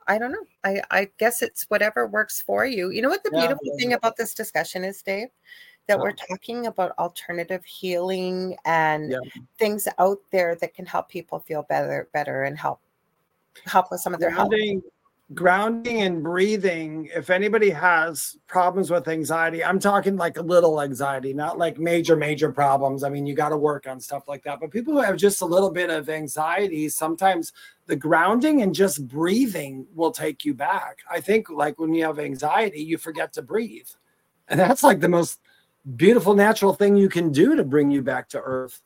I don't know. I, I guess it's whatever works for you. You know what the Yeah. beautiful thing about this discussion is, Dave? That we're talking about alternative healing and Yeah. things out there that can help people feel better, better and help help with some of their health. Grounding and breathing. If anybody has problems with anxiety, I'm talking like a little anxiety, not like major, major problems. I mean, you got to work on stuff like that. But people who have just a little bit of anxiety, sometimes the grounding and just breathing will take you back. I think like when you have anxiety, you forget to breathe. And that's like the most beautiful natural thing you can do to bring you back to earth.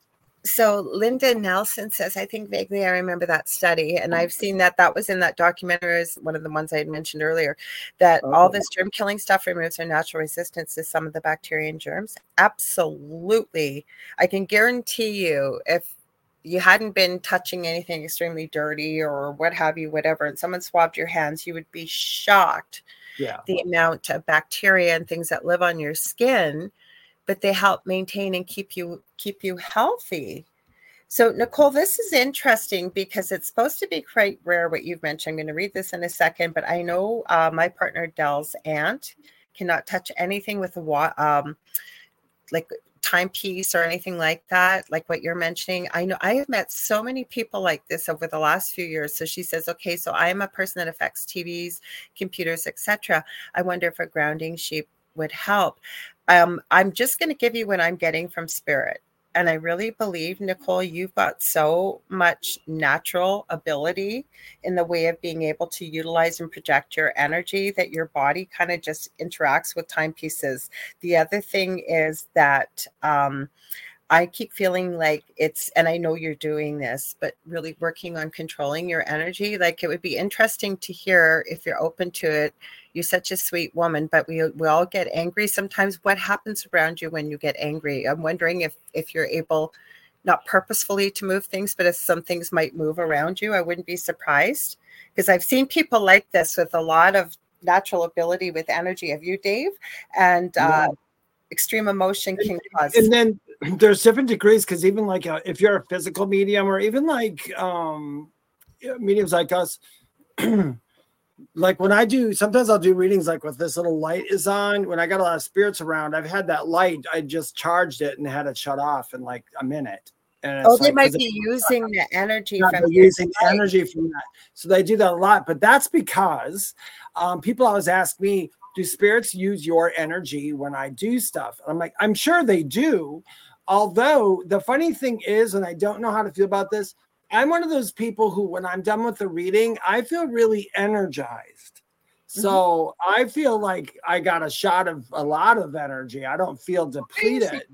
So Linda Nelson says, I think vaguely I remember that study, and I've seen that that was in that documentary, is one of the ones I had mentioned earlier, that all oh. this germ killing stuff removes our natural resistance to some of the bacteria and germs. Absolutely. I can guarantee you if you hadn't been touching anything extremely dirty or what have you, whatever, and someone swabbed your hands, you would be shocked Yeah. the amount of bacteria and things that live on your skin but they help maintain and keep you keep you healthy. So nicole this is interesting because it's supposed to be quite rare what you've mentioned. I'm going to read this in a second but i know uh, my partner dell's aunt cannot touch anything with a wa- um, like timepiece or anything like that like what you're mentioning. I know i have met so many people like this over the last few years. So she says okay so i am a person that affects tvs computers etc i wonder if a grounding sheet would help um, i'm just going to give you what i'm getting from spirit and i really believe nicole you've got so much natural ability in the way of being able to utilize and project your energy that your body kind of just interacts with timepieces the other thing is that um, I keep feeling like it's, and I know you're doing this, but really working on controlling your energy. Like it would be interesting to hear if you're open to it. You're such a sweet woman, but we we all get angry sometimes. What happens around you when you get angry? I'm wondering if if you're able, not purposefully to move things, but if some things might move around you, I wouldn't be surprised because I've seen people like this with a lot of natural ability with energy. Have you, Dave? And uh, extreme emotion can cause. and then there's different degrees because even like uh, if you're a physical medium or even like um mediums like us like when I do, sometimes I'll do readings like with this little light is on. When I got a lot of spirits around, I've had that light. I just charged it and had it shut off in like a minute. And Oh, they like, might be using the energy from using light. energy from that. So they do that a lot. But that's because um, people always ask me, do spirits use your energy when I do stuff? And I'm like, I'm sure they do. Although the funny thing is, and I don't know how to feel about this, I'm one of those people who, when I'm done with the reading, I feel really energized. So I feel like I got a shot of a lot of energy. I don't feel depleted.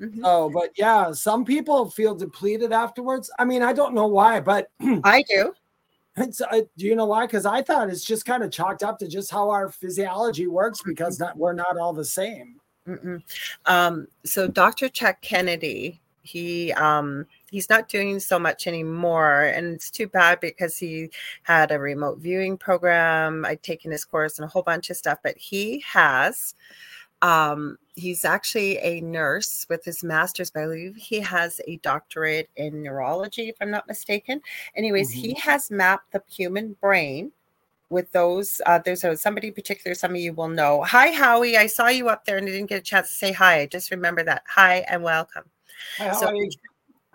Mhm. Oh, but yeah, some people feel depleted afterwards. I mean, I don't know why, but I do. it's, uh, do you know why? Because I thought it's just kind of chalked up to just how our physiology works because not, we're not all the same. Um, so Dr. Chuck Kennedy, he um, he's not doing so much anymore, and it's too bad because he had a remote viewing program. I'd taken his course and a whole bunch of stuff, but he has. Um, he's actually a nurse with his master's, but I believe he has a doctorate in neurology, if I'm not mistaken. Anyways, he has mapped the human brain with those uh, there's a, somebody in particular some of you will know hi howie i saw you up there and i didn't get a chance to say hi i just remember that hi and welcome Hi, So- Howie.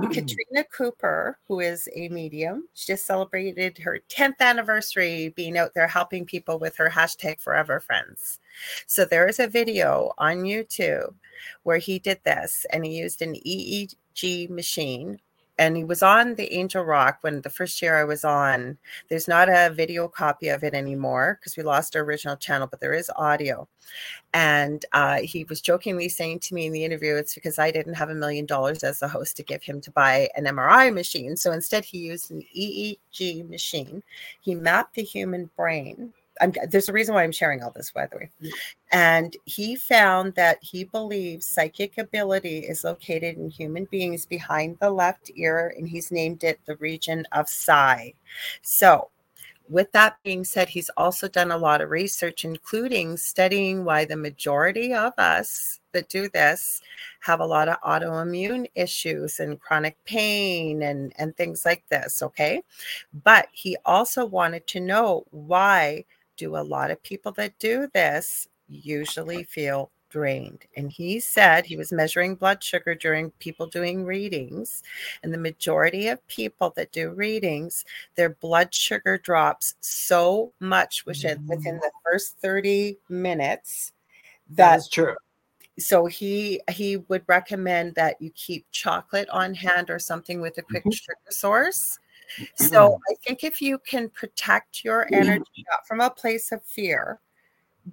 Mm. katrina cooper who is a medium she just celebrated her 10th anniversary being out there helping people with her hashtag forever friends. So there is a video on youtube where he did this and he used an eeg machine and he was on the angel rock when the first year i was on there's not a video copy of it anymore because we lost our original channel, but there is audio. And uh, he was jokingly saying to me in the interview, it's because I didn't have a million dollars as the host to give him to buy an MRI machine. So instead, he used an EEG machine. He mapped the human brain. I'm, there's a reason why I'm sharing all this, by the way. And he found that he believes psychic ability is located in human beings behind the left ear, and he's named it the region of psi. So, with that being said, he's also done a lot of research, including studying why the majority of us that do this have a lot of autoimmune issues and chronic pain and, and things like this. Okay. But he also wanted to know why do a lot of people that do this usually feel drained. And he said he was measuring blood sugar during people doing readings. And the majority of people that do readings, their blood sugar drops so much within, within mm. the first 30 minutes That that is true. so he he would recommend that you keep chocolate on mm-hmm. hand or something with a quick mm-hmm. sugar source so i think if you can protect your energy not from a place of fear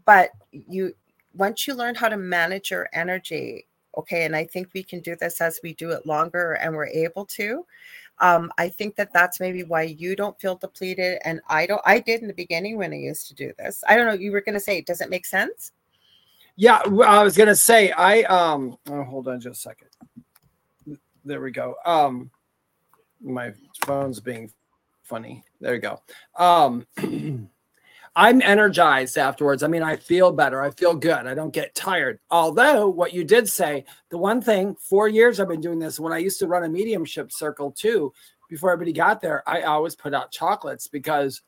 but you once you learn how to manage your energy okay and i think we can do this as we do it longer and we're able to um, i think that that's maybe why you don't feel depleted and i don't i did in the beginning when i used to do this i don't know you were going to say does it make sense Yeah, I was gonna say I um oh, hold on just a second. There we go. Um my phone's being funny. There you go. Um I'm energized afterwards. I mean, I feel better. I feel good. I don't get tired. Although what you did say, the one thing, four years I've been doing this. When I used to run a mediumship circle too, before everybody got there, I always put out chocolates because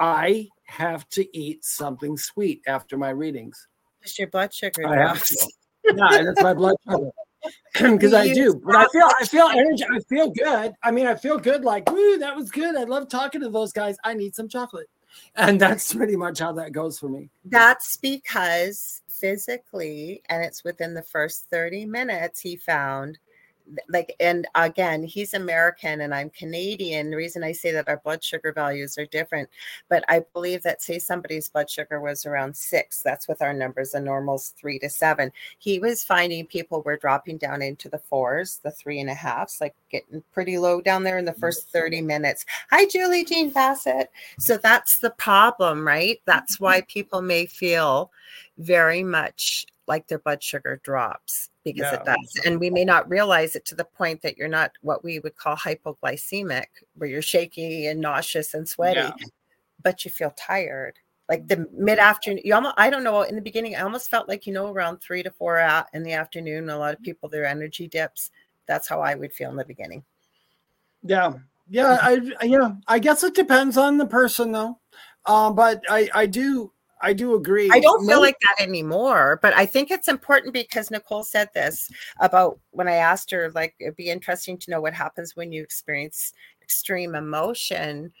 I have to eat something sweet after my readings. just your blood sugar I have to. Yeah, and it's my blood sugar. Because I do, but I feel I feel energy. I feel good. I mean, I feel good. Like, woo, that was good. I love talking to those guys. I need some chocolate, and that's pretty much how that goes for me. That's because physically, and it's within the first 30 minutes, he found like, and again, he's American and I'm Canadian. The reason I say that our blood sugar values are different, but I believe that, say, somebody's blood sugar was around six, that's with our numbers, the normal's three to seven. He was finding people were dropping down into the fours, the three and a halfs, like getting pretty low down there in the first 30 minutes. Hi, Julie Jean Bassett. So that's the problem, right? Mm-hmm. That's why people may feel very much like their blood sugar drops because it does. And we may not realize it to the point that you're not what we would call hypoglycemic, where you're shaky and nauseous and sweaty, Yeah. but you feel tired. Like the mid afternoon, you almost, I don't know. In the beginning, I almost felt like, you know, around three to four out in the afternoon, a lot of people, their energy dips. That's how I would feel in the beginning. Yeah, Yeah, I yeah, I guess it depends on the person though. Um, but I I do I do agree. I don't feel like that anymore, but I think it's important because Nicole said this about when I asked her, like, it'd be interesting to know what happens when you experience extreme emotion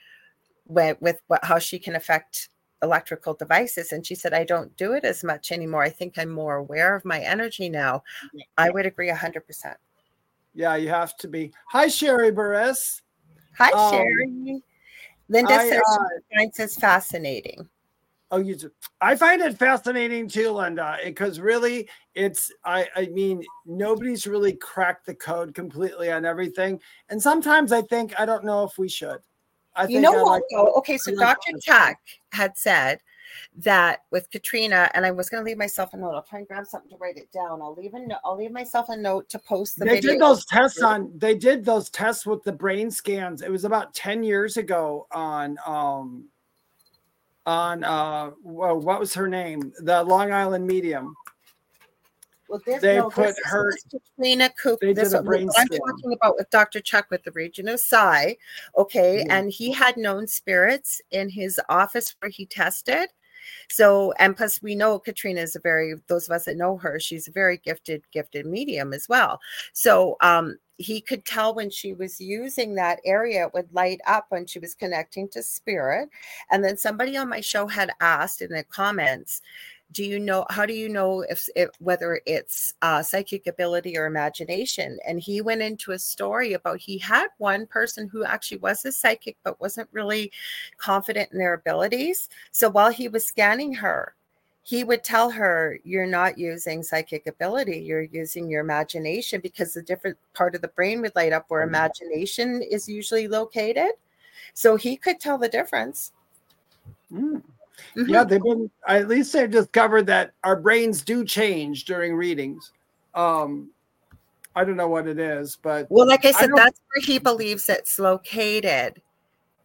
with, with what, how she can affect electrical devices. And she said, I don't do it as much anymore. I think I'm more aware of my energy now. I would agree 100%. Yeah, you have to be. Hi, Sherry Burris. Hi, um, Sherry. Linda I, says uh, she finds this fascinating. Oh, you do. I find it fascinating too, Linda, because really it's I I mean nobody's really cracked the code completely on everything. And sometimes I think I don't know if we should. I you know I what? Like, okay, so Dr. Chuck had said that with Katrina, and I was going to leave myself a note. I'll try and grab something to write it down. I'll leave a note. I'll leave myself a note to post the. They video. did those tests on. They did those tests with the brain scans. It was about ten years ago on um on uh what was her name? The Long Island Medium. Well, this, they no, put this, her. This Katrina Cooper. This is what I'm talking about with Dr. Chuck with the region of Psi. Okay, mm-hmm. and he had known spirits in his office where he tested. So, and plus, we know Katrina is a very, those of us that know her, she's a very gifted, gifted medium as well. So, um, he could tell when she was using that area, it would light up when she was connecting to spirit. And then somebody on my show had asked in the comments, do you know how do you know if, if whether it's uh, psychic ability or imagination and he went into a story about he had one person who actually was a psychic but wasn't really confident in their abilities so while he was scanning her he would tell her you're not using psychic ability you're using your imagination because the different part of the brain would light up where mm-hmm. imagination is usually located so he could tell the difference mm. Mm-hmm. Yeah, they've been at least they've discovered that our brains do change during readings. Um, I don't know what it is, but well, like I said, I that's where he believes it's located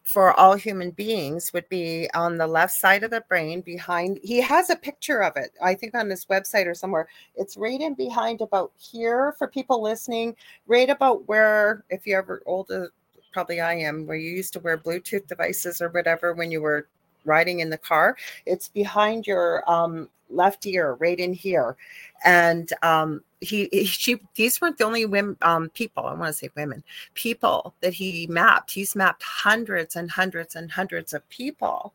for all human beings would be on the left side of the brain behind he has a picture of it i think on his website or somewhere it's right in behind about here for people listening right about where if you ever older probably i am where you used to wear bluetooth devices or whatever when you were riding in the car. It's behind your um, left ear, right in here. And um, he, he, she, these weren't the only women, um, people. I want to say women, people that he mapped. He's mapped hundreds and hundreds and hundreds of people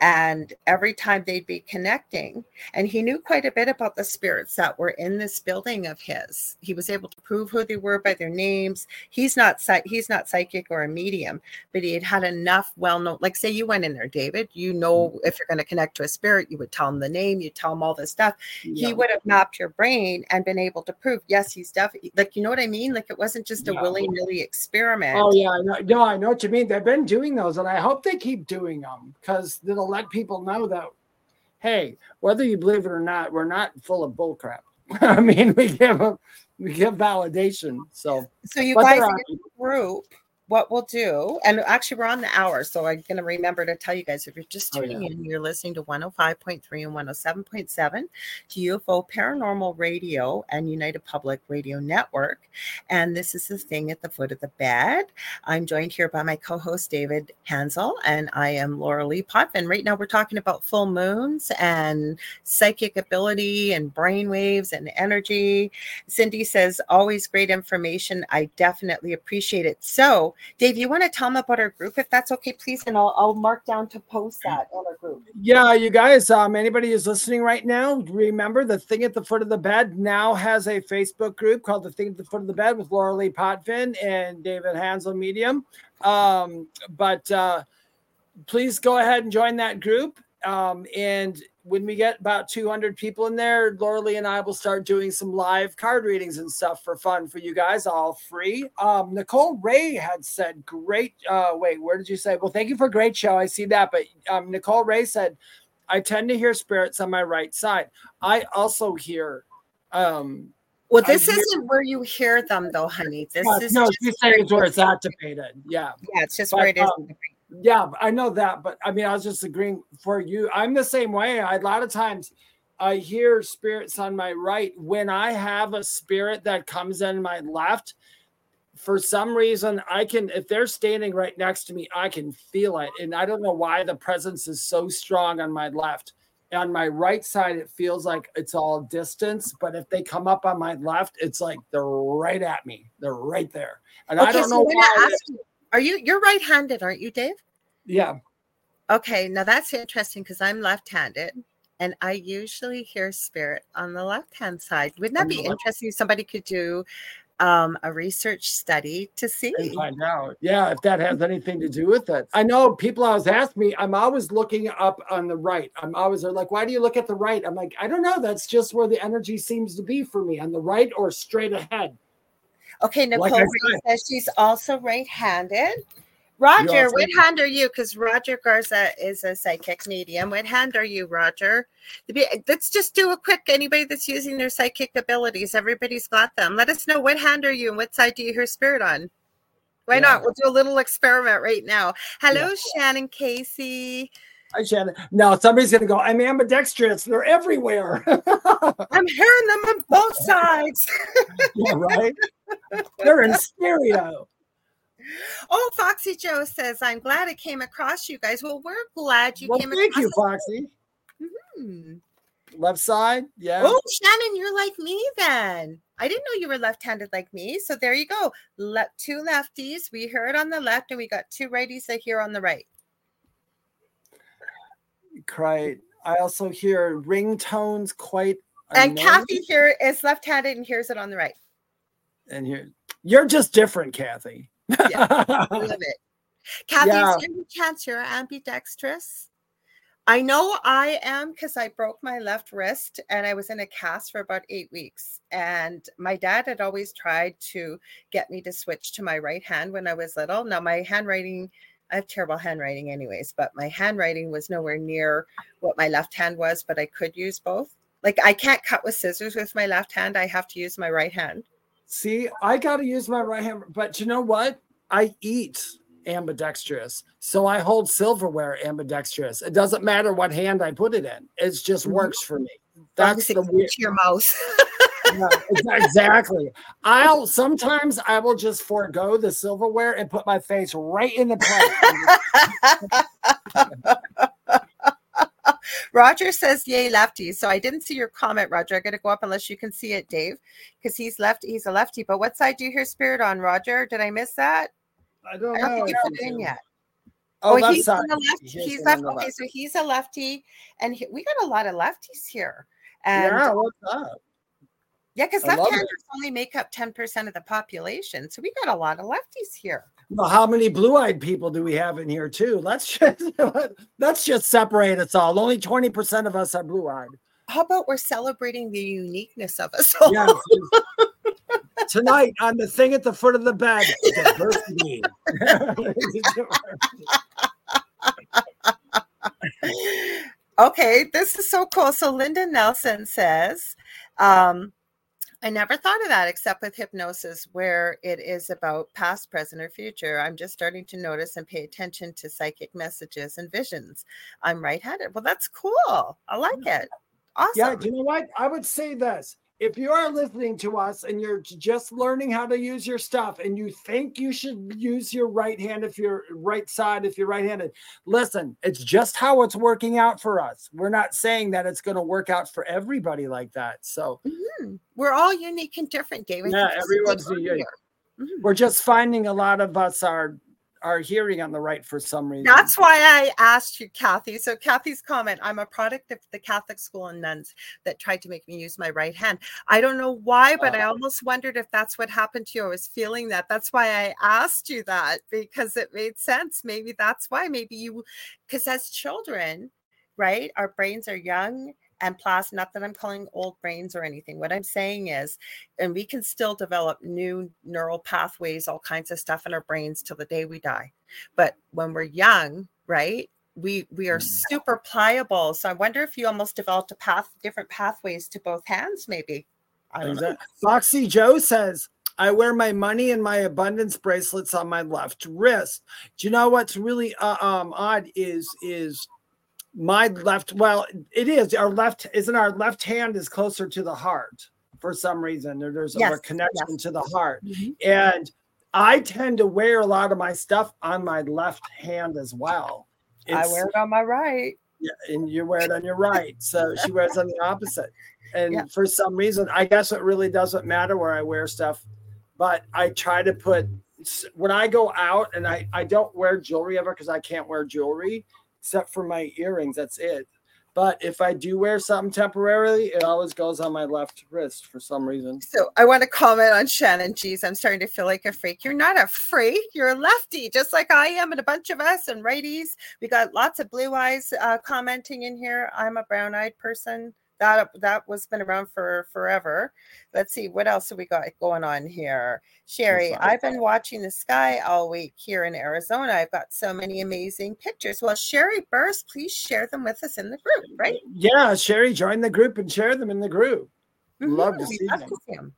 and every time they'd be connecting and he knew quite a bit about the spirits that were in this building of his he was able to prove who they were by their names he's not he's not psychic or a medium but he had had enough well known like say you went in there david you know mm-hmm. if you're going to connect to a spirit you would tell him the name you tell him all this stuff yeah. he would have mapped your brain and been able to prove yes he's definitely like you know what i mean like it wasn't just a yeah. willy-nilly experiment oh yeah I know, no i know what you mean they've been doing those and i hope they keep doing them because let people know that, hey, whether you believe it or not, we're not full of bullcrap. I mean, we give a, we give validation. So, so you guys in a group what we'll do, and actually we're on the hour, so I'm going to remember to tell you guys if you're just tuning oh, yeah. in, you're listening to 105.3 and 107.7 to UFO Paranormal Radio and United Public Radio Network. And this is the thing at the foot of the bed. I'm joined here by my co-host David Hanzel, and I am Lorilei and Right now we're talking about full moons and psychic ability and brain waves and energy. Cindy says, always great information. I definitely appreciate it. So Dave, you want to tell them about our group if that's okay, please? And I'll, I'll mark down to post that on our group. Yeah, you guys, um, anybody who's listening right now, remember the thing at the foot of the bed now has a Facebook group called the thing at the foot of the bed with Lorilei Potvin and David Hanzel Medium. Um, but uh, please go ahead and join that group. Um, and when we get about 200 people in there, Lorilei and I will start doing some live card readings and stuff for fun for you guys, all free. Um, Nicole Ray had said, "Great." Uh, wait, where did you say? Well, thank you for a great show. I see that, but um, Nicole Ray said, "I tend to hear spirits on my right side. I also hear." Um, well, this hear, isn't where you hear them, though, honey. This uh, is no. She's saying it's where it's activated. Yeah. Yeah, it's just but, where it is. Um, yeah, I know that, but I mean, I was just agreeing for you. I'm the same way. I, a lot of times I hear spirits on my right. When I have a spirit that comes in my left, for some reason I can if they're standing right next to me, I can feel it. And I don't know why the presence is so strong on my left. On my right side, it feels like it's all distance, but if they come up on my left, it's like they're right at me. They're right there. And I don't know why. Are you you're right-handed, aren't you, Dave? Yeah. Okay, now that's interesting because I'm left-handed and I usually hear spirit on the left-hand side. Wouldn't that be interesting if somebody could do um, a research study to see. And find out. Yeah, if that has anything to do with it. I know people always ask me, I'm always looking up on the right. I'm always they're like, why do you look at the right? I'm like, I don't know. That's just where the energy seems to be for me on the right or straight ahead. Okay, Nicole like says she's also right handed. Roger, what hand are you? Because Roger Garza is a psychic medium. What hand are you, Roger? Let's just do a quick. Anybody that's using their psychic abilities, everybody's got them. Let us know what hand are you and what side do you hear spirit on? Why yeah. not? We'll do a little experiment right now. Hello, yeah. Shannon Casey. Hi, Shannon. No, somebody's going to go, I'm ambidextrous. They're everywhere. I'm hearing them on both sides. yeah, right? They're in stereo. Oh, Foxy Joe says, I'm glad I came across you guys. Well, we're glad you came across. well, thank you, Foxy. Mm-hmm. Left side. Yeah. Oh, Shannon, you're like me then. I didn't know you were left handed like me. So there you go. Le- two lefties. We heard on the left, and we got two righties that hear on the right. Right. I also hear ringtones quite. And Kathy here is left handed and hears it on the right. And here, you're just different, Kathy yeah, I love it. Kathy, yeah. chance you're ambidextrous? I know I am because I broke my left wrist and I was in a cast for about eight weeks. And my dad had always tried to get me to switch to my right hand when I was little. Now, my handwriting, I have terrible handwriting, anyways, but my handwriting was nowhere near what my left hand was, but I could use both. Like, I can't cut with scissors with my left hand, I have to use my right hand. See, I got to use my right hand, but you know what? I eat ambidextrous, so I hold silverware ambidextrous. It doesn't matter what hand I put it in; it just mm-hmm. works for me. That's the weird. Your mouth. yeah, exactly. I'll sometimes I will just forego the silverware and put my face right in the plate. Roger says, "Yay, lefty." So I didn't see your comment, Roger. I got to go up unless you can see it, Dave, because he's left. He's a lefty. But what side do you hear spirit on, Roger? Did I miss that? I don't, I don't know. think you're in yet. Oh, oh he's on the left. He's, he's left. Okay, left. so he's a lefty, and he, we got a lot of lefties here. And yeah, what's up? Yeah, because left-handers only make up 10% of the population. So we got a lot of lefties here. Well, how many blue-eyed people do we have in here too? Let's just let's just separate us all. Only 20% of us are blue-eyed. How about we're celebrating the uniqueness of us all? Yeah, tonight on the thing at the foot of the bed, diversity. okay, this is so cool. So Linda Nelson says, um, I never thought of that except with hypnosis, where it is about past, present, or future. I'm just starting to notice and pay attention to psychic messages and visions. I'm right handed. Well, that's cool. I like it. Awesome. Yeah, do you know what? I would say this if you are listening to us and you're just learning how to use your stuff and you think you should use your right hand if you're right side if you're right-handed listen it's just how it's working out for us. We're not saying that it's going to work out for everybody like that so. Mm-hmm. we're all unique and different david. Yeah everyone's unique. mm-hmm. we're just finding a lot of us are are hearing on the right for some reason. That's why I asked you, Kathy. So Kathy's comment, I'm a product of the Catholic school and nuns that tried to make me use my right hand. I don't know why, but uh, I almost wondered if that's what happened to you. I was feeling that. That's why I asked you that because it made sense. Maybe that's why. Maybe you, because as children, right, our brains are young and plus not that i'm calling old brains or anything what i'm saying is and we can still develop new neural pathways all kinds of stuff in our brains till the day we die but when we're young right we we are mm. super pliable so i wonder if you almost developed a path different pathways to both hands maybe I don't know. foxy joe says I wear my money and my abundance bracelets on my left wrist. Do you know what's really uh, um, odd is is my left well it is our left isn't our left hand is closer to the heart for some reason there, there's yes, a connection yes. to the heart mm-hmm. and I tend to wear a lot of my stuff on my left hand as well. I wear it on my right. Yeah, and you wear it on your right. So she wears on the opposite. And Yeah. for some reason, I guess it really doesn't matter where I wear stuff, but I try to put when I go out and I, I don't wear jewelry ever because I can't wear jewelry except for my earrings. That's it. But if I do wear something temporarily, it always goes on my left wrist for some reason. So I want to comment on Shannon. Geez, I'm starting to feel like a freak. You're not a freak. You're a lefty, just like I am, and a bunch of us and righties. We got lots of blue eyes uh, commenting in here. I'm a brown-eyed person. That that was been around for forever. Let's see what else have we got going on here. Sherry. I've been watching the sky all week here in Arizona. I've got so many amazing pictures. Well, Sherry Burst, please share them with us in the group, right? Yeah, Sherry, join the group and share them in the group. Love to Mhm, we'd see love them. to see 'em.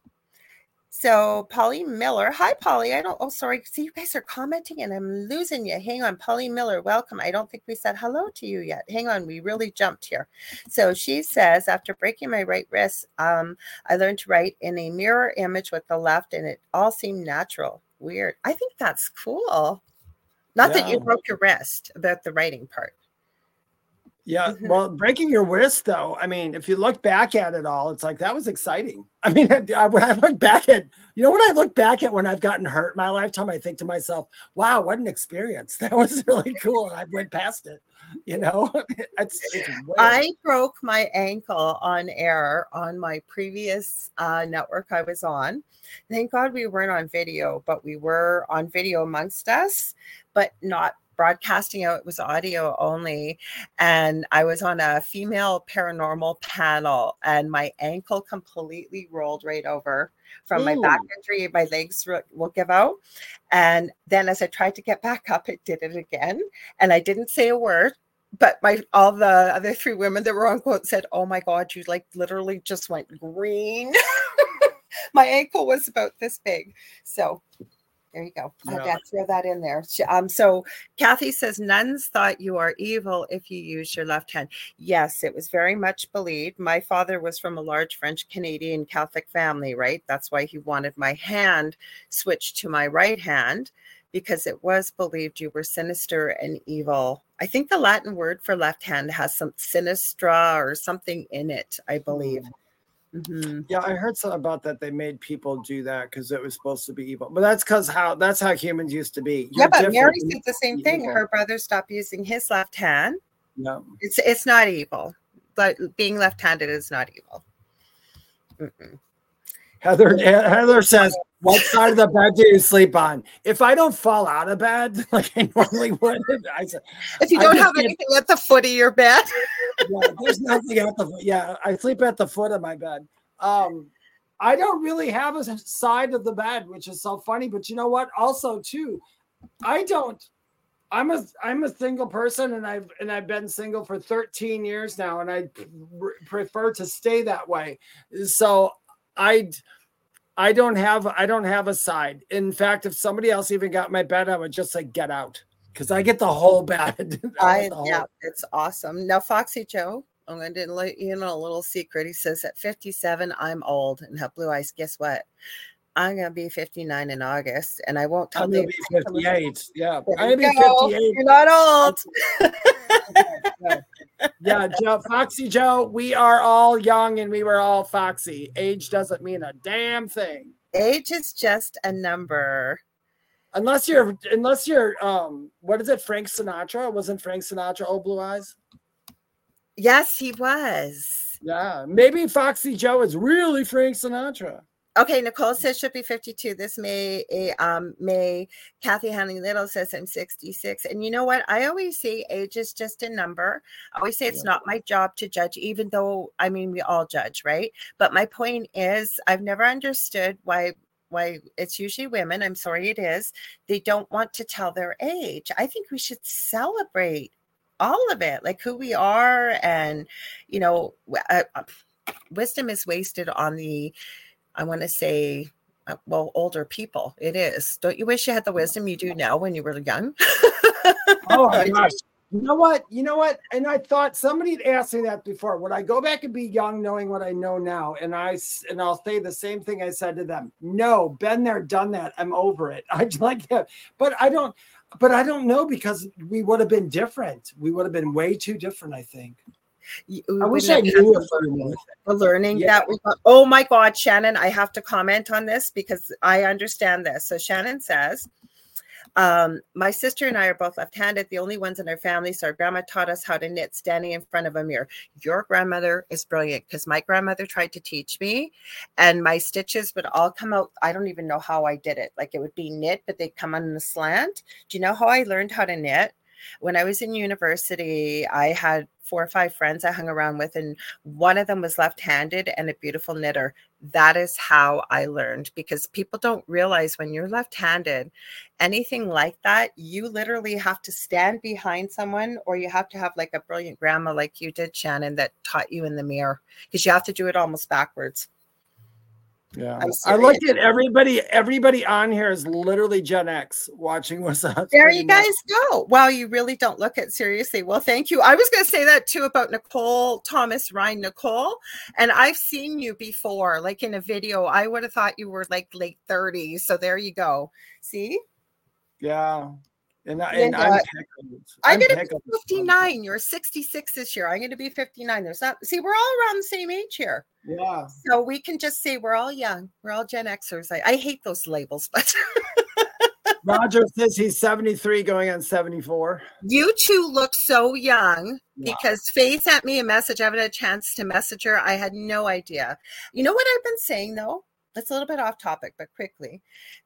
So Polly Miller, hi Polly. I don't. Oh, sorry. See, you guys are commenting, and I'm losing you. Hang on, Polly Miller. Welcome. I don't think we said hello to you yet. Hang on, we really jumped here. So she says, after breaking my right wrist, um, I learned to write in a mirror image with the left, and it all seemed natural. Weird. I think that's cool. Not that you broke your wrist, about the writing part. Yeah, Mhm. well, breaking your wrist though. I mean, if you look back at it all, it's like that was exciting. I mean, I, when I look back at, you know, when I look back at when I've gotten hurt in my lifetime, I think to myself, "Wow, what an experience! That was really cool." And I went past it. You know, it's, it's. I broke my ankle on air on my previous uh, network I was on. Thank God we weren't on video, but we were on video amongst us, but not broadcasting out. It was audio only. And I was on a female paranormal panel, and my ankle completely rolled right over from my back Ooh. injury. My legs will give out. And then as I tried to get back up, it did it again. And I didn't say a word but my all the other three women that were on quote said, "Oh my God, you like literally just went green." my ankle was about this big, so there you go. I had Yeah. to throw that in there. Um, so Kathy says nuns thought you are evil if you use your left hand. Yes, it was very much believed. My father was from a large French Canadian Catholic family, right? That's why he wanted my hand switched to my right hand because it was believed you were sinister and evil. I think the Latin word for left hand has some sinistra or something in it, I believe. Mhm. Yeah, I heard something about that. They made people do that because it was supposed to be evil, but that's because how that's how humans used to be. Yeah, You're but Mary said the same thing. evil. Her brother stopped using his left hand. No, It's it's not evil, but being left-handed is not evil. Mm-mm. Heather Heather says, "What side of the bed do you sleep on?" If I don't fall out of bed like I normally would, I said, If you don't have anything at the foot of your bed, yeah, "There's nothing at the yeah." I sleep at the foot of my bed. Um, I don't really have a side of the bed, which is so funny. But you know what? Also, too, I don't. I'm a I'm a single person, and I've and I've been single for 13 years now, and I pr- prefer to stay that way. So I I don't have I don't have a side. In fact, if somebody else even got my bed, I would just say get out because I get the whole bed. I the whole- yeah, it's awesome. Now, Foxy Joe, I'm going to let you know a little secret. He says at 57, I'm old and have blue eyes. Guess what? I'm going to be 59 in August, and I won't tell I'm gonna you. be 58. Yeah, I'm gonna be go. 58. You're not old. yeah. Joe, Foxy Joe, we are all young and we were all foxy. Age doesn't mean a damn thing. Age is just a number. Unless you're unless you're um what is it, Frank Sinatra? Wasn't Frank Sinatra old blue eyes? Yes, he was. Yeah. Maybe Foxy Joe is really Frank Sinatra. Okay, Nicole says she'll be 52 this May. eh, Um, May. Kathy Hanley Little says I'm 66. And you know what? I always say age is just a number. I always say it's not my job to judge, even though I mean we all judge, right? But my point is, I've never understood why why it's usually women. I'm sorry, it is. They don't want to tell their age. I think we should celebrate all of it, like who we are, and you know, uh, uh, wisdom is wasted on the I want to say, uh, well, older people. It is. Don't you wish you had the wisdom you do now when you were young? Oh my gosh. You know what? You know what? And I thought somebody had asked me that before. Would I go back and be young, knowing what I know now? And I and I'll say the same thing I said to them. No, been there, done that. I'm over it. I'd like that, but I don't. But I don't know because we would have been different. We would have been way too different. I think. I wish I knew the learning yeah. that we got. Oh my God, Shannon, I have to comment on this because I understand this. So Shannon says, um, my sister and I are both left-handed, the only ones in our family. So our grandma taught us how to knit standing in front of a mirror. Your grandmother is brilliant because my grandmother tried to teach me, and my stitches would all come out. I don't even know how I did it. Like it would be knit, but they'd come on the slant. Do you know how I learned how to knit? When I was in university, I had four or five friends I hung around with, and one of them was left handed and a beautiful knitter. That is how I learned because people don't realize when you're left handed, anything like that, you literally have to stand behind someone or you have to have like a brilliant grandma like you did, Shannon, that taught you in the mirror because you have to do it almost backwards. Yeah, I looked at everybody. Everybody on here is literally Gen X watching what's up. There you much. guys go. Wow, you really don't look it seriously. Well, thank you. I was going to say that too about Nicole Thomas Ryan Nicole, and I've seen you before, like in a video. I would have thought you were like late 30s. So there you go. See? Yeah, and, I, and I'm, I'm, going to be 59. You're 66 this year. I'm going to be 59. There's not, see, we're all around the same age here. Yeah. So we can just say we're all young. We're all Gen Xers. I, I hate those labels, but. Roger says he's 73 going on 74. You two look so young because Faith sent me a message. I haven't had a chance to message her. I had no idea. You know what I've been saying though? It's a little bit off topic, but quickly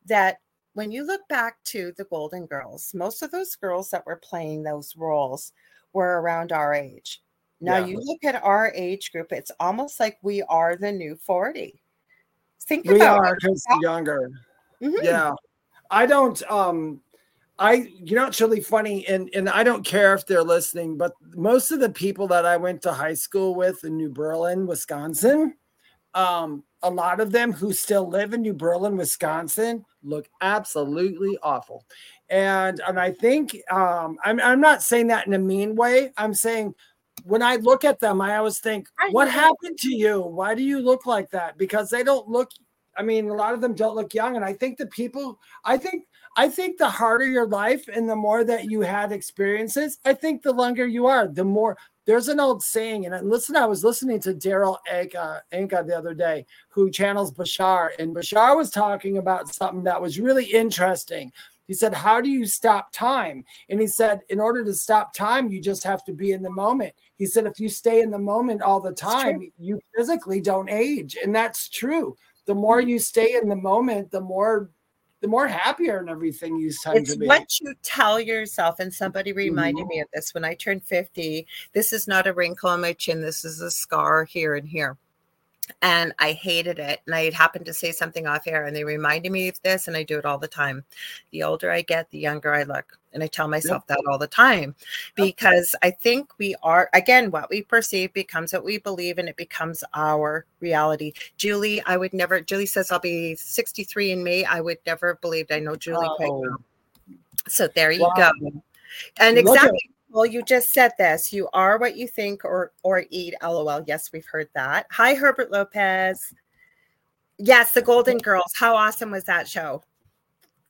that when you look back to the Golden Girls, most of those girls that were playing those roles were around our age. Now yeah. you look at our age group, it's almost like we are the new 40. Think we about are because younger. Mm-hmm. Yeah. I don't um I you know it's really funny and and I don't care if they're listening, but most of the people that I went to high school with in New Berlin, Wisconsin, um, a lot of them who still live in New Berlin, Wisconsin, look absolutely awful. And and I think um, I'm I'm not saying that in a mean way. I'm saying when I look at them, I always think, what happened to you? Why do you look like that? Because they don't look. I mean, a lot of them don't look young, and I think the people. I think I think the harder your life and the more that you had experiences, I think the longer you are, the more there's an old saying, and listen, I was listening to Darryl Anka, the other day, who channels Bashar, and Bashar was talking about something that was really interesting. He said, How do you stop time? And he said, In order to stop time, you just have to be in the moment. He said, If you stay in the moment all the time, you physically don't age. And that's true. The more mm-hmm. you stay in the moment, the more the more happier and everything you tend it's to be. what you tell yourself. And somebody reminded mm-hmm. me of this when I turned 50. This is not a wrinkle on my chin. This is a scar here and here and I hated it. And I happened to say something off air, and they reminded me of this, and I do it all the time. The older I get, the younger I look. And I tell myself yep. that all the time because I think we are, again, what we perceive becomes what we believe, and it becomes our reality. Julie, I would never, Julie says I'll be 63 in May. I would never have believed I know Julie oh. quite well. So there you wow. go. And exactly well, you just said this. You are what you think or or eat. LOL. Yes, we've heard that. Hi, Herbert Lopez. Yes, the Golden Girls. How awesome was that show?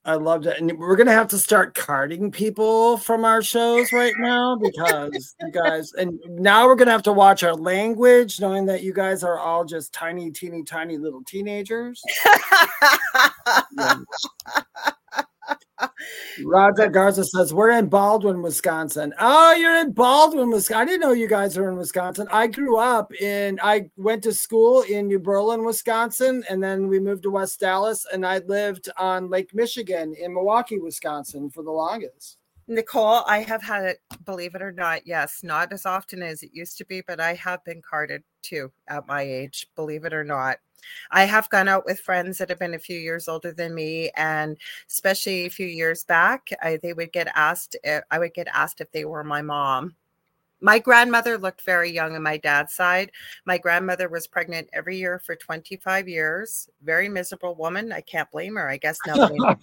I loved it. And we're gonna have to start carding people from our shows right now because you guys and now we're gonna have to watch our language, knowing that you guys are all just tiny, teeny, tiny little teenagers. yeah. Roger Garza says, We're in Baldwin, Wisconsin. Oh, you're in Baldwin, Wisconsin. I didn't know you guys were in Wisconsin. I grew up in, I went to school in New Berlin, Wisconsin, and then we moved to West Allis, and I lived on Lake Michigan in Milwaukee, Wisconsin for the longest. Nicole, I have had it, believe it or not. Yes, not as often as it used to be, but I have been carded too at my age, believe it or not. I have gone out with friends that have been a few years older than me, and especially a few years back, I, they would get asked. If, I would get asked if they were my mom, my grandmother looked very young on my dad's side. My grandmother was pregnant every year for 25 years. Very miserable woman. I can't blame her. I guess now.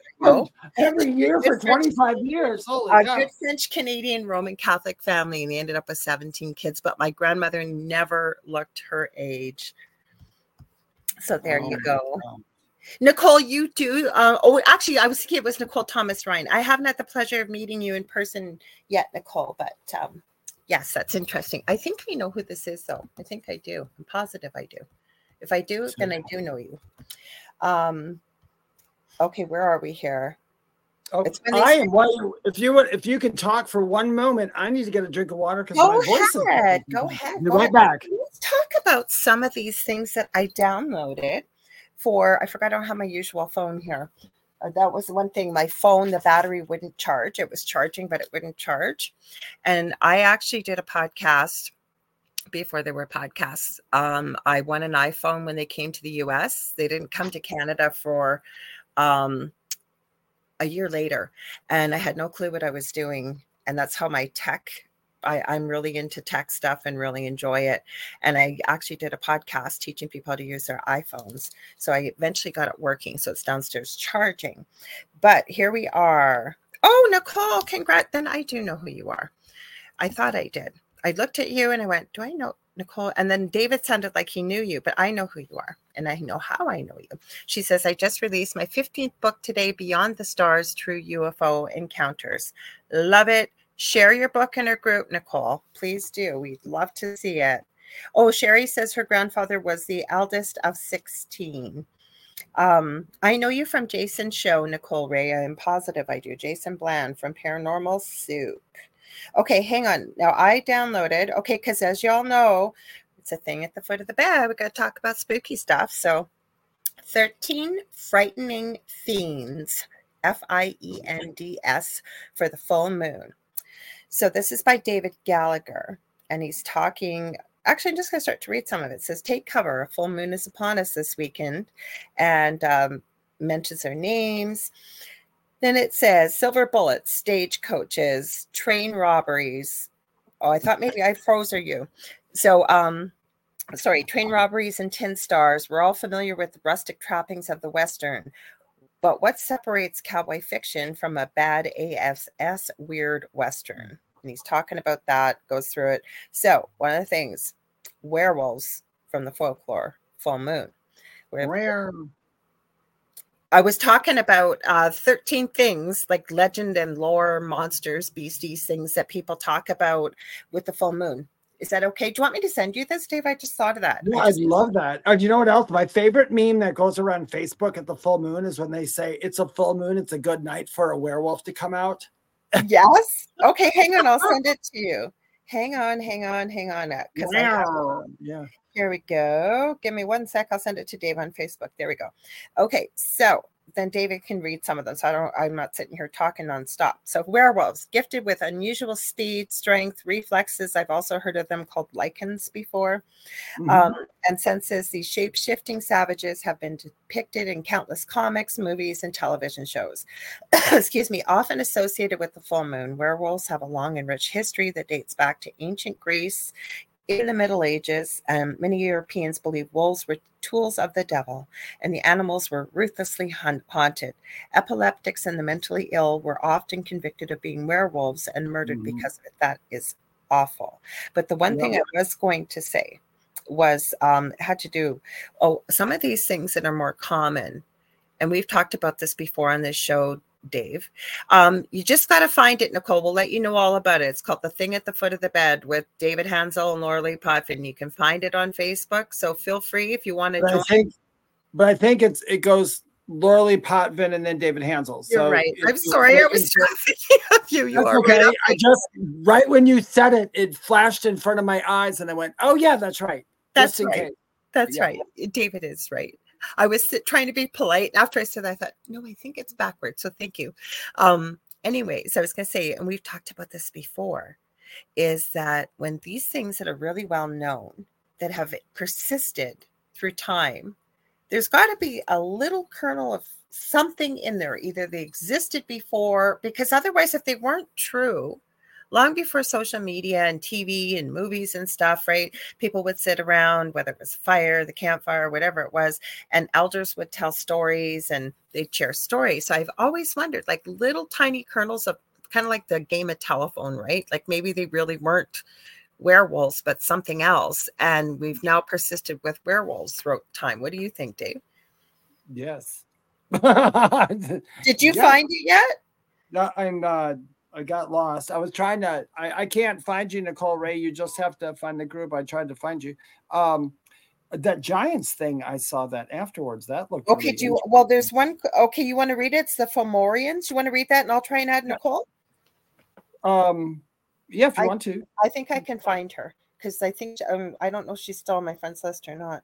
every year for 25 years. Holy a cow. good French Canadian Roman Catholic family, and they ended up with 17 kids. But my grandmother never looked her age. So there Oh, you go. wow. Nicole, you do. Uh, oh, actually, I was thinking it was Nicole Thomas Ryan. I haven't had the pleasure of meeting you in person yet, Nicole, but um, yes, that's interesting. I think I know who this is, though. I think I do. I'm positive I do. If I do, then I do know you. Um, okay, where are we here? Oh, It's when they I am. Why, if you would, if you can talk for one moment, I need to get a drink of water because my voice is. ahead. Go ahead. Go right ahead. back. Let's talk about some of these things that I downloaded for. I forgot I don't have my usual phone here. Uh, that was one thing. My phone, the battery wouldn't charge. It was charging, but it wouldn't charge. And I actually did a podcast before there were podcasts. Um, I won an iPhone when they came to the US. They didn't come to Canada for um, a year later. And I had no clue what I was doing. And that's how my tech I, I'm really into tech stuff and really enjoy it. And I actually did a podcast teaching people how to use their iPhones. So I eventually got it working. So it's downstairs charging. But here we are. Oh, Nicole, congrats. Then I do know who you are. I thought I did. I looked at you and I went, Do I know Nicole? And then David sounded like he knew you, but I know who you are and I know how I know you. She says, I just released my 15th book today, Beyond the Stars True UFO Encounters. Love it. Share your book in our group, Nicole. Please do. We'd love to see it. Oh, Sherry says her grandfather was the eldest of 16. Um, I know you from Jason's show, Nicole Ray. I'm positive I do. Jason Bland from Paranormal Soup. Okay, hang on. Now I downloaded, okay, because as y'all know, it's a thing at the foot of the bed. We got to talk about spooky stuff. So 13 frightening fiends, F I E N D S, for the full moon. So this is by David Gallagher, and he's talking. Actually, I'm just going to start to read some of it. It says, Take cover. A full moon is upon us this weekend, and um, mentions their names. Then it says silver bullets, stagecoaches, train robberies. Oh, I thought maybe I froze or you. So, um, sorry, train robberies and tin stars. We're all familiar with the rustic trappings of the Western. But what separates cowboy fiction from a bad AFS weird Western? And he's talking about that, goes through it. So, one of the things werewolves from the folklore, full moon. Where Rare. I was talking about uh, 13 things like legend and lore, monsters, beasties, things that people talk about with the full moon. Is that okay? Do you want me to send you this, Dave? I just thought of that. Yeah, I I love that. Oh, do you know what else? My favorite meme that goes around Facebook at the full moon is when they say it's a full moon, it's a good night for a werewolf to come out. yes. Okay, hang on. I'll send it to you. Hang on, hang on, hang on. uh, have- Yeah. Here we go. Give me one sec. I'll send it to Dave on Facebook. There we go. Okay, so then David can read some of them. So I don't. I'm not sitting here talking nonstop. So werewolves, gifted with unusual speed, strength, reflexes. I've also heard of them called lycans before. Mhm. Um, and senses these shape shifting savages have been depicted in countless comics, movies, and television shows. Excuse me, often associated with the full moon, werewolves have a long and rich history that dates back to ancient Greece. In the Middle Ages, um, many Europeans believed wolves were tools of the devil, and the animals were ruthlessly hun- haunted. Epileptics and the mentally ill were often convicted of being werewolves and murdered Mhm. because of it. That is awful. But the one thing I was going to say was um, had to do oh some of these things that are more common and we've talked about this before on this show dave um, you just got to find it nicole we'll let you know all about it it's called the thing at the foot of the bed with david hanzel and lorilei potvin you can find it on facebook so feel free if you want to But I join think, but I think it's it goes Lorilei Potvin and then David Hanzel. you're right i'm sorry i was thinking of you you are okay. right I just right when you said it, it flashed in front of my eyes, and I went, "Oh yeah, that's right." that's right case. That's Yeah. right. David is right. I was trying to be polite. After I said that, I thought, no, I think it's backwards. So thank you. Um, anyways, I was going to say, and we've talked about this before, is that when these things that are really well known, that have persisted through time, there's got to be a little kernel of something in there. Either they existed before, because otherwise, if they weren't true, long before social media and TV and movies and stuff, right? People would sit around, whether it was fire, the campfire, whatever it was, and elders would tell stories and they'd share stories. So I've always wondered, like little tiny kernels of kind of like the game of telephone, right? Like maybe they really weren't werewolves, but something else. And we've now persisted with werewolves throughout time. What do you think, Dave? Yes. Did you yeah. find it yet? No, and uh, I got lost. I was trying to. I, I can't find you, Nicole Ray. You just have to find the group. I tried to find you. Um, that Giants thing. I saw that afterwards. That looked okay. Really do you, well? There's one. Okay, you want to read it? It's the Fomorians. You want to read that, and I'll try and add Nicole. Um, yeah, if you I, want to. I think I can find her because I think um, I don't know if she's still on my friends list or not.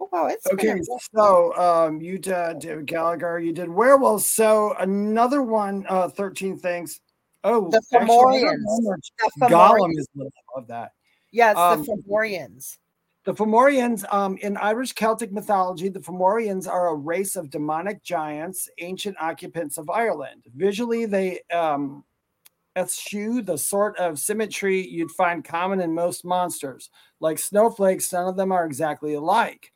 Oh wow, it's okay. So um, you did David Gallagher, you did werewolves. So another one, uh, 13 things. Oh, the Fomorians. Gollum is the of that. Yes, um, the Fomorians. The Fomorians, um, in Irish Celtic mythology, the Fomorians are a race of demonic giants, ancient occupants of Ireland. Visually, they um, eschew the sort of symmetry you'd find common in most monsters. Like snowflakes, none of them are exactly alike.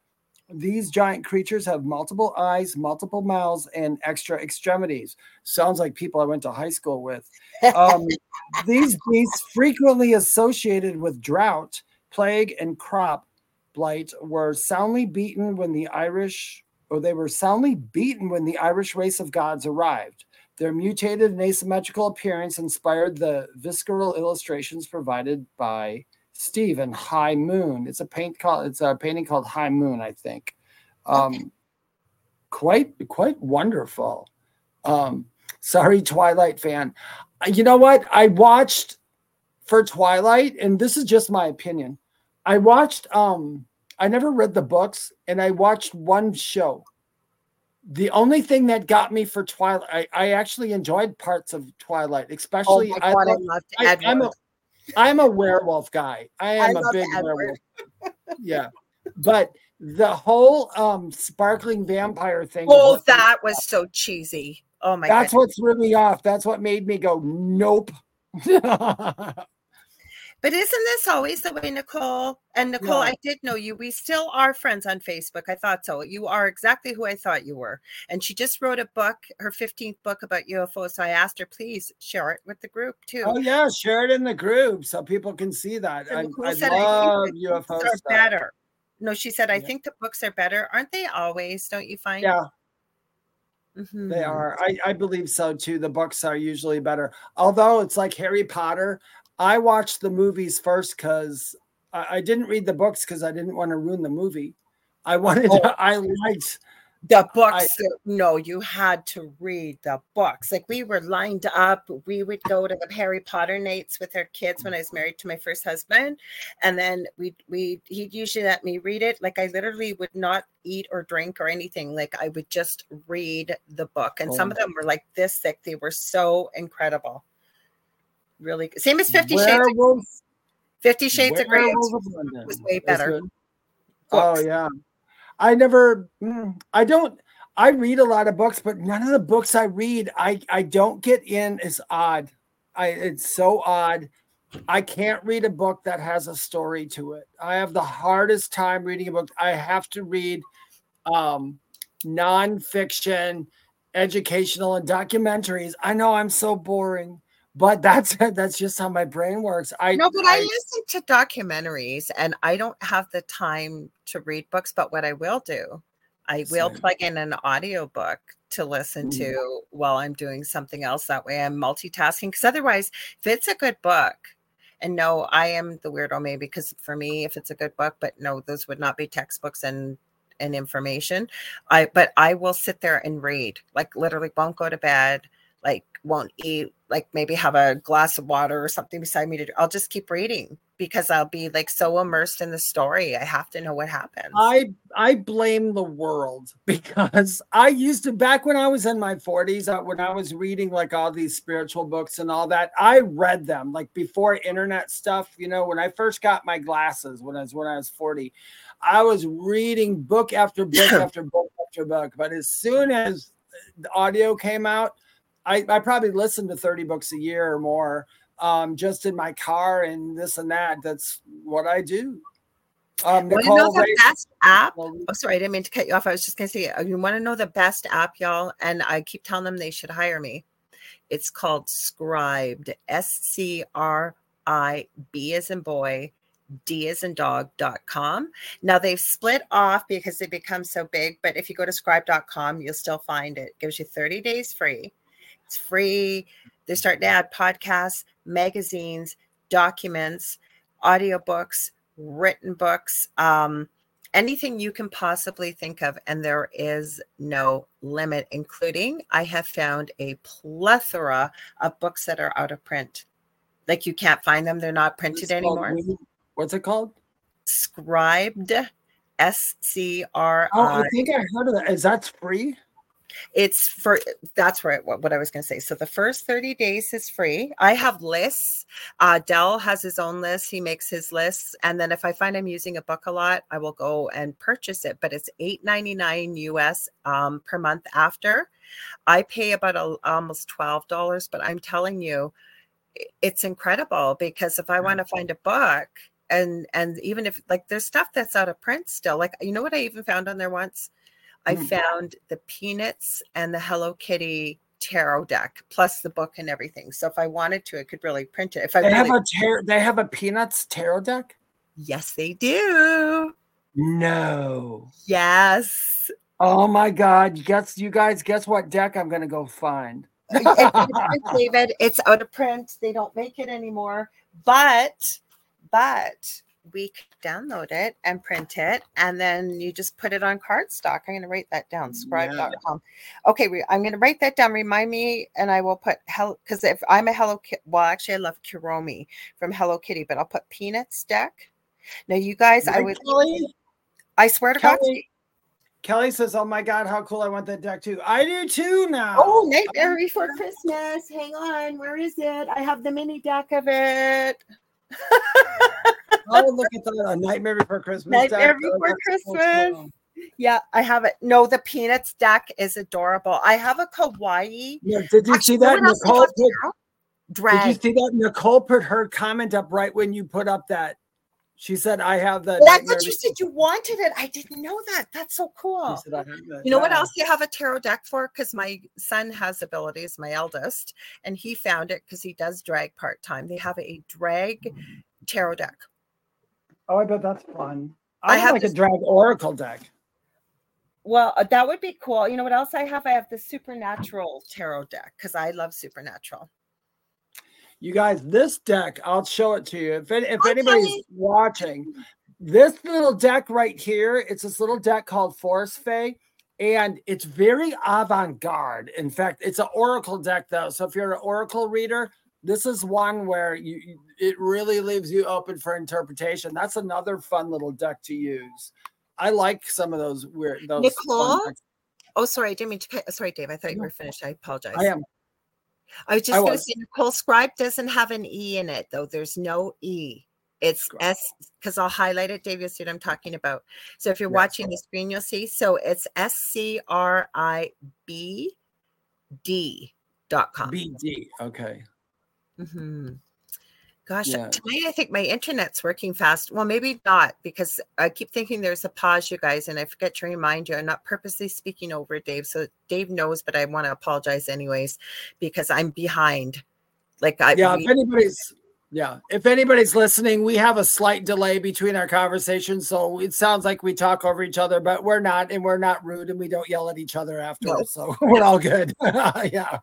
These giant creatures have multiple eyes, multiple mouths, and extra extremities. Sounds like people I went to high school with. Um, these beasts, frequently associated with drought, plague, and crop blight, were soundly beaten when the Irish, or they were soundly beaten when the Irish race of gods arrived. Their mutated and asymmetrical appearance inspired the visceral illustrations provided by Stephen High Moon. It's a paint called it's a painting called High Moon, I think. Um, quite quite wonderful. Um, sorry, Twilight fan. Uh, you know what? I watched for Twilight, and this is just my opinion. I watched. Um, I never read the books, and I watched one show. The only thing that got me for Twilight, I, I actually enjoyed parts of Twilight, especially. Oh God, I, love, I, I'm a, I'm a werewolf guy. I am I a big werewolf. yeah. But the whole um sparkling vampire thing. Oh, that was so cheesy. Oh my god. That's goodness. what threw me off. That's what made me go, nope. But isn't this always the way, Nicole? And Nicole, I did know you. We still are friends on Facebook. I thought so. You are exactly who I thought you were. And she just wrote a book, her 15th book about UFOs. So I asked her, please share it with the group too. Oh, yeah. Share it in the group so people can see that. I, I said, love I UFOs. Are better. No, she said, I yeah. think the books are better. Aren't they always? Don't you find? Yeah. Mm-hmm. They are. I, I believe so too. The books are usually better. Although it's like Harry Potter. I watched the movies first because I, I, didn't read the books because I didn't want to ruin the movie. I wanted oh. to, I liked the books. I, no, you had to read the books. Like we were lined up. We would go to the Harry Potter nights with our kids when I was married to my first husband, and then we we he'd usually let me read it. Like I literally would not eat or drink or anything. Like I would just read the book, and oh. some of them were like this thick. They were so incredible really good. Same as Fifty Werewolf, Shades. Fifty Shades of Grey was way better. Oh yeah, I never. Mm, I don't. I read a lot of books, but none of the books I read, I I don't get in. Is odd. I it's so odd. I can't read a book that has a story to it. I have the hardest time reading a book. I have to read um, nonfiction, educational, and documentaries. I know I'm so boring but that's that's just how my brain works. I no, but I, I, listen to documentaries and I don't have the time to read books. But what I will do, I will same. plug in an audiobook to listen mm. to while I'm doing something else. That way I'm multitasking. Because otherwise, if it's a good book, and no, I am the weirdo maybe because for me, if it's a good book, but no, those would not be textbooks and and information. I but I will sit there and read, like literally won't go to bed, like won't eat like maybe have a glass of water or something beside me to do. I'll just keep reading because I'll be like so immersed in the story. I have to know what happens. I I blame the world because I used to back when I was in my 40s, uh, when I was reading like all these spiritual books and all that, I read them like before internet stuff, you know, when I first got my glasses when I was when I was 40, I was reading book after book after book after book. But as soon as the audio came out, I, I probably listen to 30 books a year or more. um, just in my car and this and that. That's what I do. Um, Want to know the Ray- best app? Oh, sorry, I didn't mean to cut you off. I was just going to say, uh, you want to know the best app, y'all? And I keep telling them they should hire me. It's called Scribd, S C R I B as in boy, D as in dog.com. Now they've split off because they become so big, but if you go to scribe.com, you'll still find it. Gives you 30 days free. It's free. They're starting to add podcasts, magazines, documents, audiobooks, written books, um, anything you can possibly think of. And there is no limit, including I have found a plethora of books that are out of print. Like you can't find them, they're not printed it's anymore. Win- What's it called? Scribd, S C R Oh, I I. think I heard of that. Is that free? It's for that's where what, what I was going to say. So the first 30 days is free. I have lists. Uh, Dell has his own list. He makes his lists, and then if I find I'm using a book a lot, I will go and purchase it. But it's 8.99 US um, per month. After I pay about a, almost twelve dollars, but I'm telling you, it's incredible because if I want to find a book. And and even if like there's stuff that's out of print still, like you know what I even found on there once, I Mm. found the Peanuts and the Hello Kitty tarot deck plus the book and everything. So if I wanted to, I could really print it. If I They have really, a tar- they have a Peanuts tarot deck. yes, they do. No. Yes. Oh my God! Guess you guys guess what deck I'm gonna go find. It's out of print, David, it's out of print. They don't make it anymore. But but we could download it and print it, and then you just put it on cardstock. I'm going to write that down. Scribe.com. Okay, re- I'm going to write that down. Remind me, and I will put Hello because if I'm a Hello Kitty, well, actually, I love Kuromi from Hello Kitty, but I'll put Peanuts deck. Now, you guys, I would, Kelly? I swear to God. Kelly, Kelly says, "Oh my God, how cool! I want that deck too. I do too now." Oh, Nightmare Before Christmas. Hang on. Where is it? I have the mini deck of it. Oh, look at that! A Nightmare Before Christmas. Nightmare deck. Oh, uh, Before that's Christmas. cool. Yeah, I have it. No, the Peanuts deck is adorable. I have a Kawaii. Yeah, did you Actually, see that? what I Nicole put, now? did you see that? Nicole put her comment up right when you put up that. She said, "I have the." Well, I Nightmare you said you wanted it. I didn't know that. That's so cool. Said, "I have that." You know what Yeah. else you have a tarot deck for? Because my son has abilities, my eldest, and he found it because he does drag part time. They have a drag mm. tarot deck. Oh, I bet that's fun. I I, have like this- a drag oracle deck. Well, uh, that would be cool. You know what else I have? I have the supernatural tarot deck because I love supernatural. You guys, this deck, I'll show it to you. If, any- if anybody's watching, this little deck right here, it's this little deck called Forest Fae, and it's very avant-garde. In fact, it's an oracle deck though. So if you're an oracle reader, this is one where you it really leaves you open for interpretation. That's another fun little deck to use. I like some of those weird those Nicole? Oh, sorry, I didn't mean to. Sorry, Dave. I thought you were finished. I apologize. I am. I was just going to say Nicole Scribe doesn't have an E in it, though. There's no E. It's Scribe. S because I'll highlight it, Dave. You'll see what I'm talking about. So if you're Yeah, watching the screen, you'll see. So it's S C R I B D dot com. BD. Okay. Mhm. Gosh, Yeah. tonight I think my internet's working fast. Well, maybe not because I keep thinking there's a pause, you guys, and I forget to remind you. I'm not purposely speaking over Dave, so Dave knows, but I want to apologize anyways because I'm behind. Like I yeah we- if anybody's yeah if anybody's listening we have a slight delay between our conversations so it sounds like we talk over each other but we're not and we're not rude and we don't yell at each other afterwards so we're all good yeah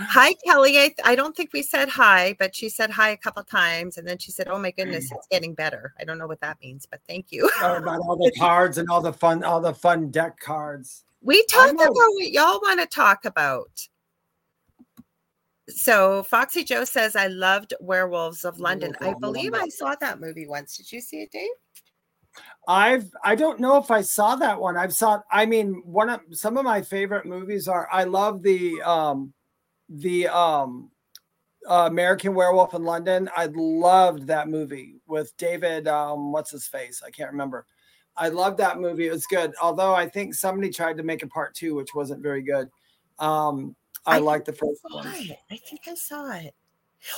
Hi, Kelly. I, I don't think we said hi, but she said hi a couple times, and then she said, "Oh my goodness, it's getting better." I don't know what that means, but thank you. About all the cards and all the fun all the fun deck cards We talked about what y'all want to talk about. So Foxy Joe says, I loved Werewolves of London. I Werewolves of believe London. I saw that movie once. Did you see it, Dave? i've i don't know if i saw that one i've saw i mean one of some of my favorite movies are i love the um the um uh, American Werewolf in London. I loved that movie with David. Um, what's his face? I can't remember. I loved that movie. It was good. Although I think somebody tried to make a part two, which wasn't very good. Um, I, I liked the first one. I think I saw it.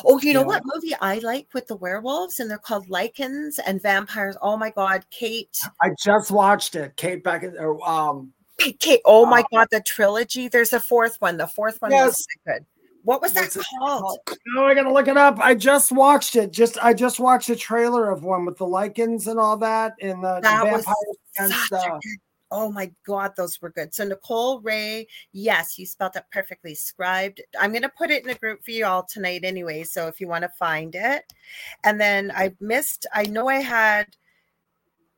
Oh, you know what movie I like with the werewolves, and they're called Lycans and Vampires. Oh my God, Kate, I just watched it. Kate Beckett. Or, um, Kate. Oh my Oh. God, the trilogy. There's a fourth one. The fourth one was Yes. so good. What was that What's it called? oh, I gotta look it up. I just watched it. Just I just watched a trailer of one with the lycans and all that, and the, the That was vampires against. Such a Uh, good- Oh my God, those were good. So Nicole Ray, yes, you spelled it perfectly. Scribd. I'm gonna put it in a group for you all tonight anyway. So if you want to find it, and then I missed. I know I had.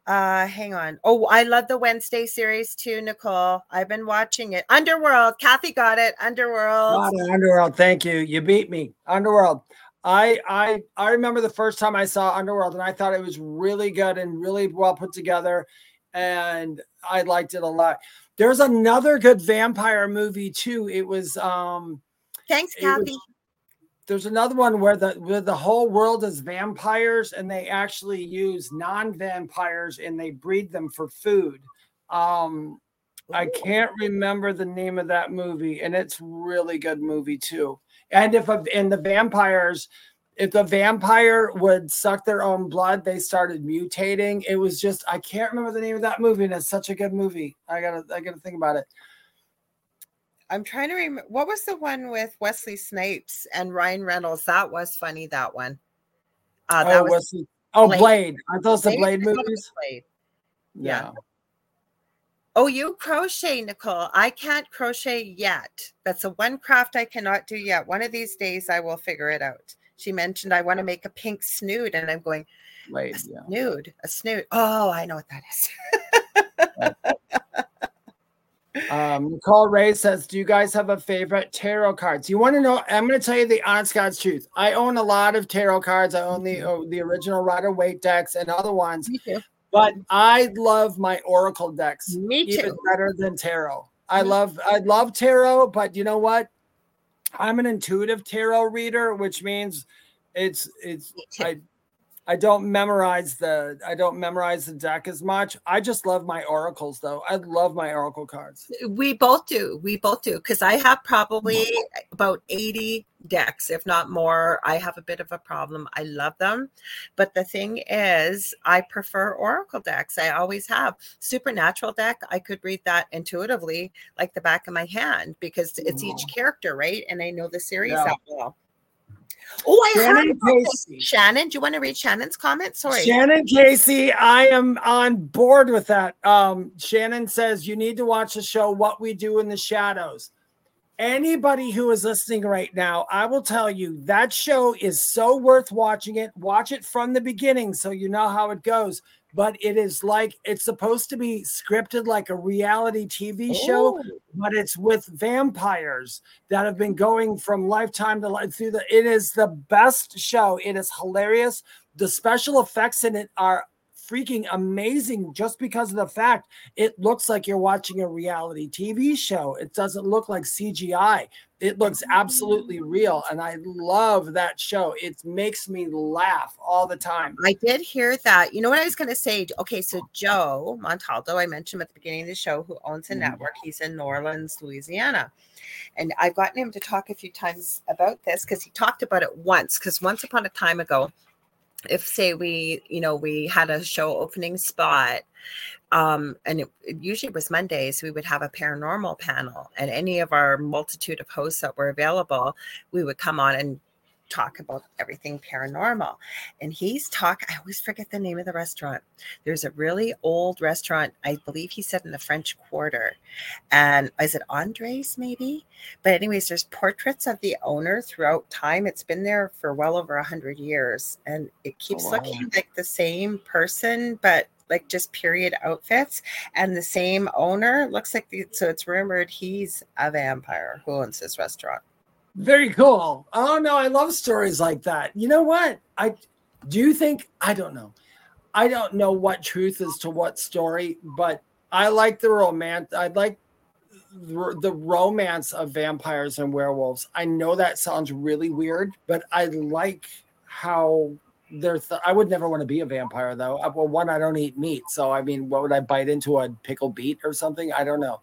Uh, hang on. Oh, I love the Wednesday series too, Nicole. I've been watching it. Underworld. Kathy got it. Underworld. God, Underworld. Thank you. You beat me. Underworld. I I I remember the first time I saw Underworld, and I thought it was really good and really well put together, and I liked it a lot. There's another good vampire movie too. It was um Thanks, Kathy. there's another one where the where the whole world is vampires and they actually use non-vampires and they breed them for food. Um I can't remember the name of that movie, and it's really good movie too. And if a, and the vampires, if the vampire would suck their own blood, they started mutating. It was just I can't remember the name of that movie, and it's such a good movie. I gotta I gotta think about it. I'm trying to remember what was the one with Wesley Snipes and Ryan Reynolds. That was funny. That one. Uh, that oh, was the- oh Blade. Blade. Aren't those the Blade? Blade I thought it was movies? Blade. yeah. Yeah. Oh, you crochet, Nicole. I can't crochet yet. That's the one craft I cannot do yet. One of these days I will figure it out. She mentioned I want to make a pink snood, and I'm going, Blade. a Yeah. snood, a snood. Oh, I know what that is. Uh, um, Nicole Ray says, "Do you guys have a favorite tarot cards? You want to know? I'm going to tell you the honest God's truth. I own a lot of tarot cards. I own the mm-hmm. oh, the original Rider Waite decks and other ones, Me too. but I love my Oracle decks Me too. even too. better than tarot. I mm-hmm. love I love tarot, but you know what? I'm an intuitive tarot reader, which means it's it's. I I don't memorize the I don't memorize the deck as much. I just love my oracles though. I love my oracle cards. We both do. We both do. Because I have probably about 80 decks, if not more. I have a bit of a problem. I love them. But the thing is, I prefer Oracle decks. I always have. Supernatural deck, I could read that intuitively like the back of my hand because it's each character, right? And I know the series Yeah. that well. Oh, I heard Shannon. Casey. Shannon, do you want to read Shannon's comment? Sorry. Shannon Casey, I am on board with that. Um, Shannon says you need to watch the show What We Do in the Shadows. Anybody who is listening right now, I will tell you that show is so worth watching it. Watch it from the beginning so you know how it goes. But it is like it's supposed to be scripted like a reality TV show, Oh. but it's with vampires that have been going from lifetime to life through the it is the best show. It is hilarious. The special effects in it are freaking amazing just because of the fact it looks like you're watching a reality TV show. It doesn't look like CGI it looks absolutely real and I love that show it makes me laugh all the time I did hear that. You know what I was going to say? Okay, so Joe Montaldo, I mentioned at the beginning of the show, who owns a Mhm. network. He's in New Orleans, Louisiana. And I've gotten him to talk a few times about this because he talked about it once. Because once upon a time ago, if say we, you know, we had a show opening spot, um, and it, it usually was Mondays, we would have a paranormal panel, and any of our multitude of hosts that were available, we would come on and talk about everything paranormal. And he's talk. I always forget the name of the restaurant. There's a really old restaurant. I believe he said in the French Quarter, and is it Andres maybe? But anyways, there's portraits of the owner throughout time. It's been there for well over a hundred years, and it oh, keeps wow. looking like the same person, but like just period outfits and the same owner looks like the, so it's rumored he's a vampire who owns this restaurant Very cool. Oh no, I love stories like that. You know what? I do you think I don't know. I don't know what truth is to what story, but I like the romance. I like the, romance of vampires and werewolves. I know that sounds really weird, but I like how they're. Th- I would never want to be a vampire though. Uh, Well, one, I don't eat meat, so I mean, what would I bite into a pickle beet or something? I don't know.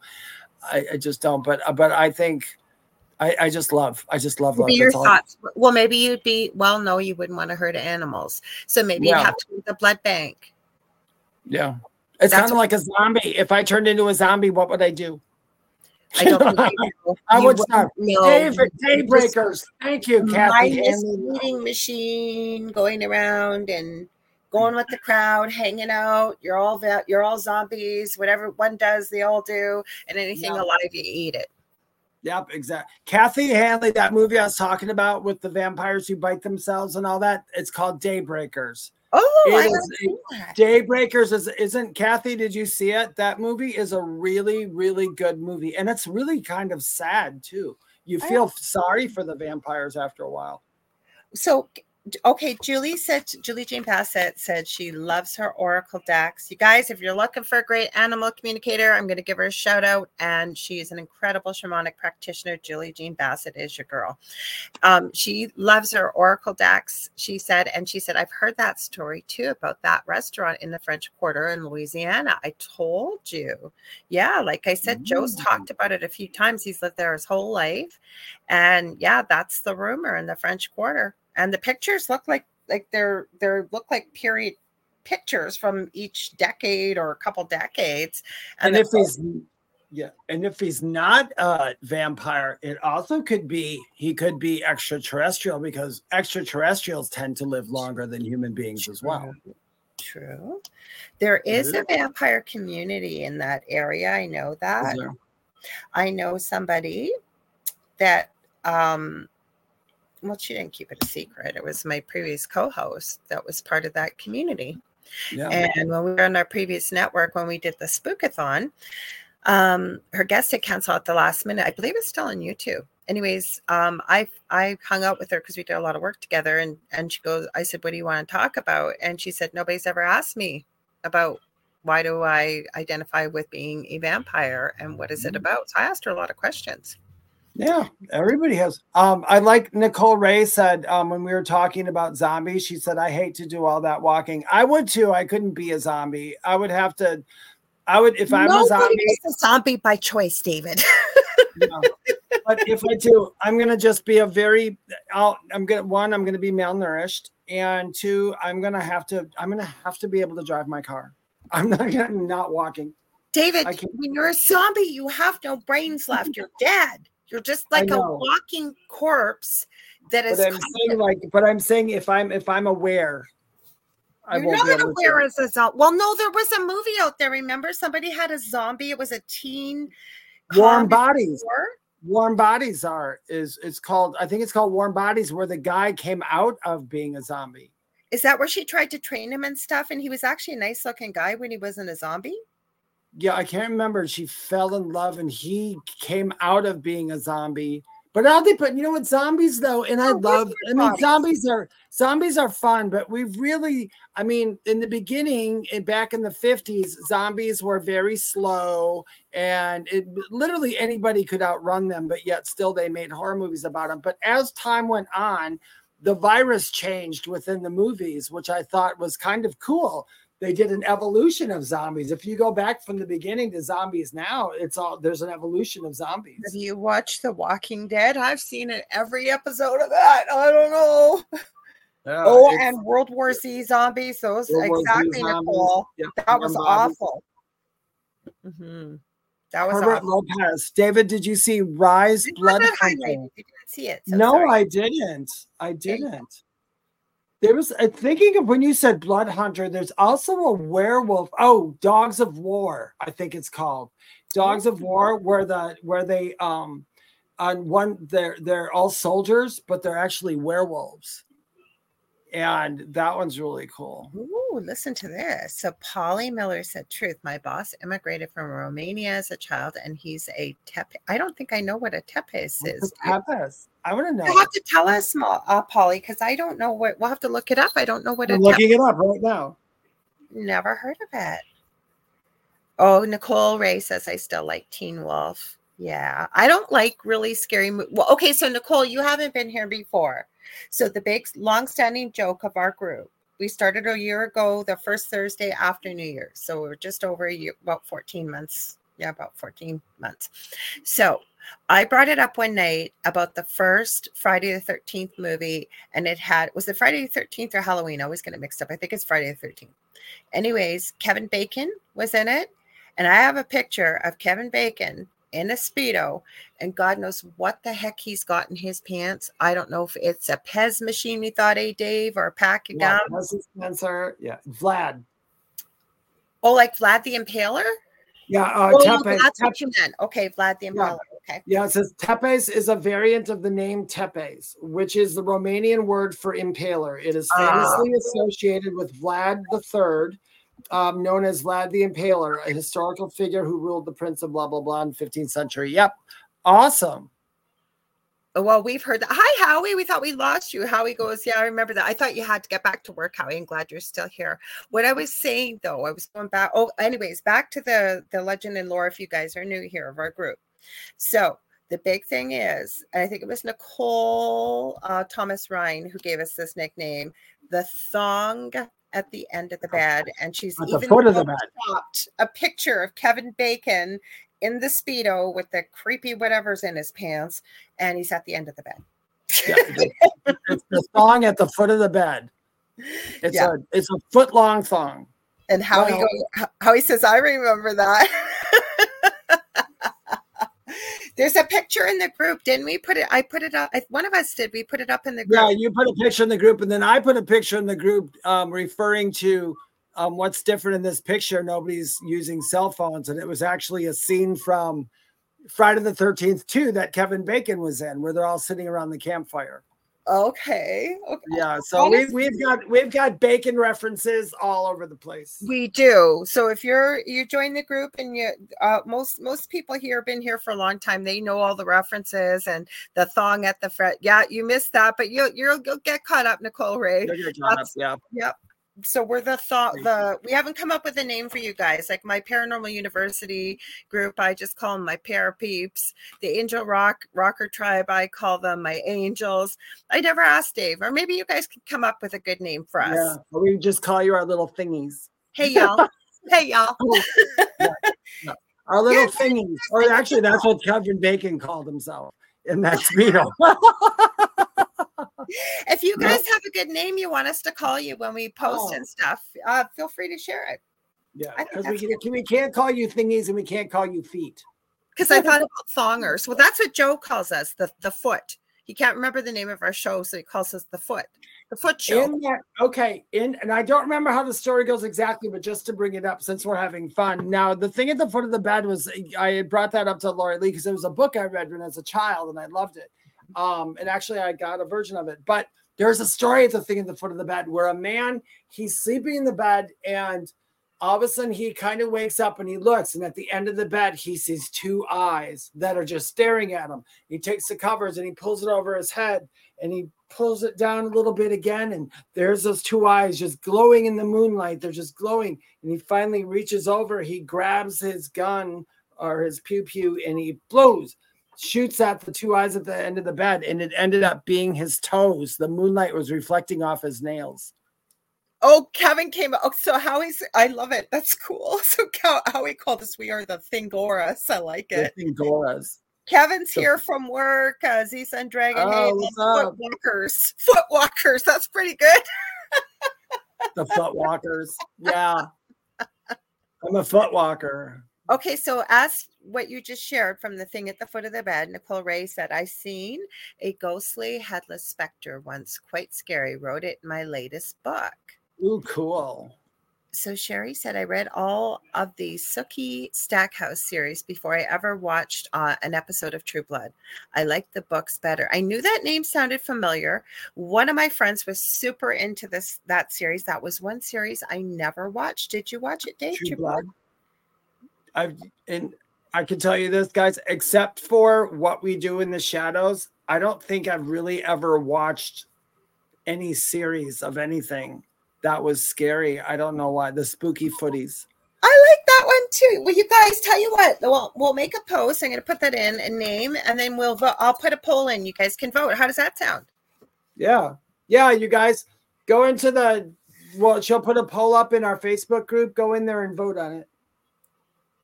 I, I just don't. But but I think I, I just love. I just love. love. Your thoughts. Well, maybe you'd be. Well, no, you wouldn't want to hurt animals. So maybe Yeah. you'd have to be the blood bank. Yeah. It's kind of like a zombie. If I turned into a zombie, what would I do? I don't you do. I would start. David, You Daybreakers. Thank you, Kathy. eating machine going around and going with the crowd, hanging out. You're all you're all zombies. Whatever one does, they all do. And anything Yeah. alive, you eat it. Yep, exactly. Kathy Hanley, that movie I was talking about with the vampires who bite themselves and all that, it's called Daybreakers. Oh, It I is haven't a- seen that. Daybreakers is isn't Kathy? Did you see it? That movie is a really, really good movie, and it's really kind of sad too. You feel sorry for the vampires after a while. So okay, Julie said Julie Jane Bassett said she loves her Oracle decks. You guys, if you're looking for a great animal communicator, I'm going to give her a shout out. And she is an incredible shamanic practitioner. Julie Jean Bassett is your girl. Um, she loves her Oracle decks, she said. And she said, I've heard that story too about that restaurant in the French Quarter in Louisiana. I told you. Yeah, like I said, Joe's Mm. talked about it a few times. He's lived there his whole life. And yeah, that's the rumor in the French Quarter. And the pictures look like like they're they're look like period pictures from each decade or a couple decades. And, the if he's yeah, and if he's not a vampire, it also could be he could be extraterrestrial because extraterrestrials tend to live longer than human beings as well. True. There is a vampire community in that area. I know that. I know somebody that um well she didn't keep it a secret. It was my previous co-host that was part of that community. Yeah. And when we were on our previous network, when we did the spookathon, um, her guest had canceled at the last minute. I believe it's still on YouTube. Anyways, um, I I hung out with her because we did a lot of work together, and and she goes, I said, "What do you want to talk about?" And she said, "Nobody's ever asked me about why do I identify with being a vampire and what is it Mm. about." So I asked her a lot of questions. Yeah, everybody has. Um, I like Nicole Ray said um, when we were talking about zombies, she said, I hate to do all that walking. I would too. I couldn't be a zombie. I would have to, I would, if I'm a Nobody zombie, is a zombie by choice, David. know, but if I do, I'm going to just be a very, I'll, I'm going to, one, I'm going to be malnourished. And two, I'm going to have to, I'm going to have to be able to drive my car. I'm not to, not walking. David, when you're a zombie, you have no brains left. You're dead. You're just like a walking corpse that is. But I'm saying like, but I'm saying if I'm, if I'm aware, I You're not aware as a zombie. Well, no, there was a movie out there. Remember, somebody had a zombie. It was a teen. Warm bodies. war. warm bodies are is it's called i think it's called warm bodies where the guy came out of being a zombie Is that where she tried to train him and stuff? And he was actually a nice looking guy when he wasn't a zombie. Yeah i can't remember. She fell in love and he came out of being a zombie. But all they put you know what zombies though and i Oh, love i mean zombies are zombies are fun but we've really i mean in the beginning and back in the 50s zombies were very slow and it literally anybody could outrun them but yet still they made horror movies about them but as time went on the virus changed within the movies which i thought was kind of cool they did an evolution of zombies if you go back from the beginning to zombies now it's all there's an evolution of zombies Have you watched The Walking Dead? I've seen it every episode of that. I don't know. Yeah, oh, and World War Z zombies. Those World exactly, zombies. Nicole. Yep, That was warm bodies. awful. Mhm. That was Herbert awful. Lopez. David, did you see Rise Blood Blood Hunter? highlighted. You didn't see it. so no, sorry. I didn't. I didn't. There was uh, thinking of when you said Blood Hunter. There's also a werewolf. Oh, Dogs of War. I think it's called Dogs of War, where the where they um on one they're they're all soldiers, but they're actually werewolves, and that one's really cool. Ooh, listen to this. So Polly Miller said, "Truth. My boss immigrated from Romania as a child, and he's a tep. I don't think I know what a tepes is. the Pepes? I want to know. You have to tell us, Ma- uh, Polly, because I don't know what. We'll have to look it up. I don't know what a I'm looking it up right now. Never heard of it. Oh, Nicole Ray says I still like Teen Wolf. Yeah, I don't like really scary. Mo- well, okay, so Nicole, you haven't been here before. So the big, long-standing joke of our group. We started a year ago, the first Thursday after New Year's. So we're just over a year, about 14 months. Yeah, about 14 months. So I brought it up one night about the first Friday the 13th movie, and it had was it Friday the 13th or Halloween? I always get it mixed up. I think it's Friday the 13th. Anyways, Kevin Bacon was in it, and I have a picture of Kevin Bacon in a Speedo, and God knows what the heck he's got in his pants. I don't know if it's a Pez machine, we thought, hey, Dave, or a pack of Yeah, gum. Spencer. Yeah, Vlad. Oh, like Vlad the Impaler? Yeah, uh, oh, Tepes. that's Tep- what you meant. Okay, Vlad the Yeah. Impaler. Okay. yeah, it says Tepes is a variant of the name Tepes, which is the Romanian word for impaler. It is Ah. famously associated with Vlad III, um, known as Vlad the Impaler, a historical figure who ruled the Prince of blah blah blah in 15th century. Yep, awesome. Oh, Well, we've heard that. Hi, Howie. We thought we lost you. Howie goes, Yeah, I remember that. I thought you had to get back to work, Howie. I'm glad you're still here. What I was saying though, I was going back. Oh, anyways, back to the the legend and lore. If you guys are new here of our group, so the big thing is, I think it was Nicole uh, Thomas Ryan who gave us this nickname, the thong at the end of the bed, and she's At even foot the bed. photoshopped a picture of Kevin Bacon in the speedo with the creepy whatever's in his pants, and he's at the end of the bed. Yeah, it's, it's the thong at the foot of the bed. It's Yeah. a it's a foot long thong. And how he goes, how he says, I remember that. There's a picture in the group, didn't we put it? I put it up. I- One of us did. We put it up in the group. Yeah, you put a picture in the group, and then I put a picture in the group um, referring to um, what's different in this picture. Nobody's using cell phones, and it was actually a scene from Friday the Thirteenth Two that Kevin Bacon was in, where they're all sitting around the campfire. Okay. Okay. Yeah, so That we, is- we've got we've got Bacon references all over the place. We do. So if you're you join the group and you uh, most most people here have been here for a long time. They know all the references and the thong at the front. Yeah, you missed that, but you'll you'll, you'll get caught up, Nicole Ray. You'll get caught up, That's- yeah. So we're the thought the we haven't come up with a name for you guys like my paranormal university group i just call them my para peeps the angel rock rocker tribe i call them my angels i never asked dave or maybe you guys can come up with a good name for us Yeah, we just call you our little thingies. hey y'all hey y'all Our little Yes, thingies. Or actually, that's what Kevin Bacon called himself in that speedo. If you guys have a good name you want us to call you when we post Oh. and stuff uh, feel free to share it Yeah, because we, can, we can't call you thingies and we can't call you feet. because i thought about thongers well that's what joe calls us the the foot he can't remember the name of our show so he calls us the foot the foot show In that, okay, in and I don't remember how the story goes exactly, but just to bring it up since we're having fun. Now, the thing at the foot of the bed was I brought that up to Lorilei because it was a book I read when I was a child and I loved it. Um, and actually I got a version of it, but there's a story at the thing at the foot of the bed where a man he's sleeping in the bed and all of a sudden he kind of wakes up and he looks and at the end of the bed he sees two eyes that are just staring at him. He takes the covers and he pulls it over his head and he pulls it down a little bit again and there's those two eyes just glowing in the moonlight. They're just glowing and he finally reaches over he grabs his gun or his pew pew and he blows shoots at the two eyes at the end of the bed and it ended up being his toes the moonlight was reflecting off his nails Oh, Kevin came. Oh, so Howie's. I love it. That's cool. So Cow- Howie called us. We are the Thingoras. I like it. thing Doras. Kevin's So- here from work. Uh, Zisa and Dragon. Oh, Hey, what's foot up? walkers. Foot walkers. That's pretty good. the footwalkers. yeah i'm a foot walker Okay, so as what you just shared from the thing at the foot of the bed, Nicole Ray said, I seen a ghostly headless specter once, quite scary. Wrote it in my latest book. ooh cool So Sherry said, I read all of the Sookie Stackhouse series before I ever watched uh, an episode of True Blood. I liked the books better. I knew that name sounded familiar. One of my friends was super into this that series. That was one series I never watched. Did you watch it, Dave? True Blood. I've and I can tell you this, guys, except for what we do in the shadows, I don't think I've really ever watched any series of anything that was scary. I don't know why. The spooky footies. I like that one too. Well, you guys, tell you what, we'll, we'll make a post. I'm going to put that in a name, and then we'll vote. I'll put a poll in. You guys can vote. How does that sound? Yeah. Yeah, you guys go into the well, she'll put a poll up in our Facebook group. Go in there and vote on it.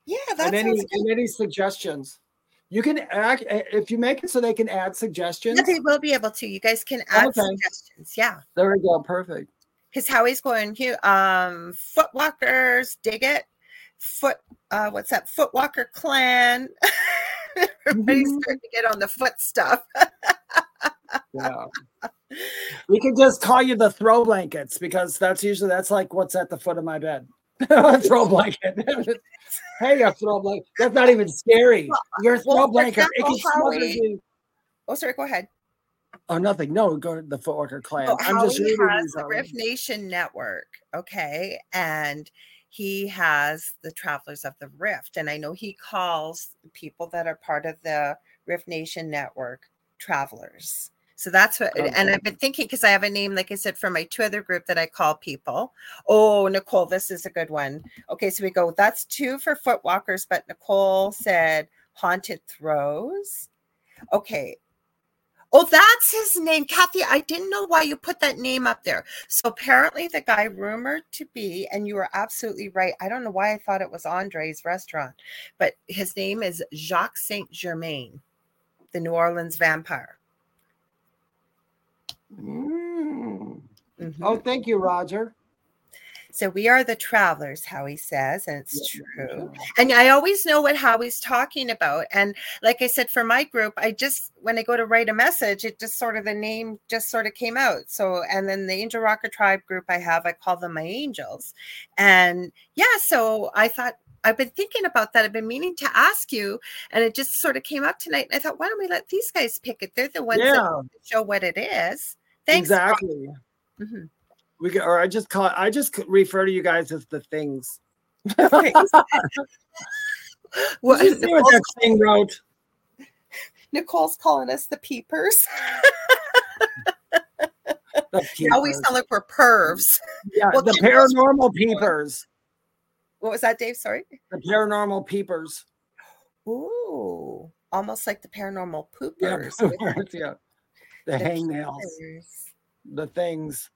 Yeah, that and any good. any suggestions. You can act if you make it so they can add suggestions. Yeah, they will be able to. You guys can add Okay. suggestions. Yeah. There we go. Perfect. Because Howie's going here. Um, Footwalkers, dig it. Foot, uh, what's that? Footwalker clan. Everybody's Mhm. starting to get on the foot stuff. Yeah. we can just call you the throw blankets because that's usually that's like what's at the foot of my bed. A throw blanket. hey, a throw blanket. That's not even scary. Your throw well, blanket. It can smother you. Oh, sorry. Go ahead. Oh, nothing. No, go to the footworker clan. Oh, I'm just reading has the. Riff Nation Network. Okay. And he has the Travelers of the Rift. And I know he calls people that are part of the Riff Nation Network travelers. So that's what, and I've been thinking because I have a name, like I said, for my two other group that I call people. Oh, Nicole, this is a good one. Okay, so we go, that's two for footwalkers, but Nicole said haunted throws. Okay. Oh, that's his name. Kathy, I didn't know why you put that name up there. So apparently the guy rumored to be, and you were absolutely right. I don't know why I thought it was Andre's restaurant, but his name is Jacques Saint Germain, the New Orleans vampire. Mm. Mhm. Oh, thank you, Roger. So we are the travelers, Howie says, and it's Yeah, true. yeah. And I always know what Howie's talking about. And like I said, for my group, I just when I go to write a message, it just sort of the name just sort of came out. So and then the Angel Rocker Tribe group I have, I call them my angels. And yeah, so I thought I've been thinking about that. I've been meaning to ask you, and it just sort of came up tonight. And I thought, why don't we let these guys pick it? They're the ones Yeah, that show what it is. Thanks. exactly. Mhm. We can, or I just call I just refer to you guys as the things. Thanks. Well, Did you see what that thing wrote? Nicole's calling us the peepers. The Now we peepers. sound like we're pervs. yeah, well, the paranormal peepers. What was that, Dave? Sorry. The paranormal peepers. Ooh, almost like the paranormal Yeah, poopers. yeah. The the hangnails, the things.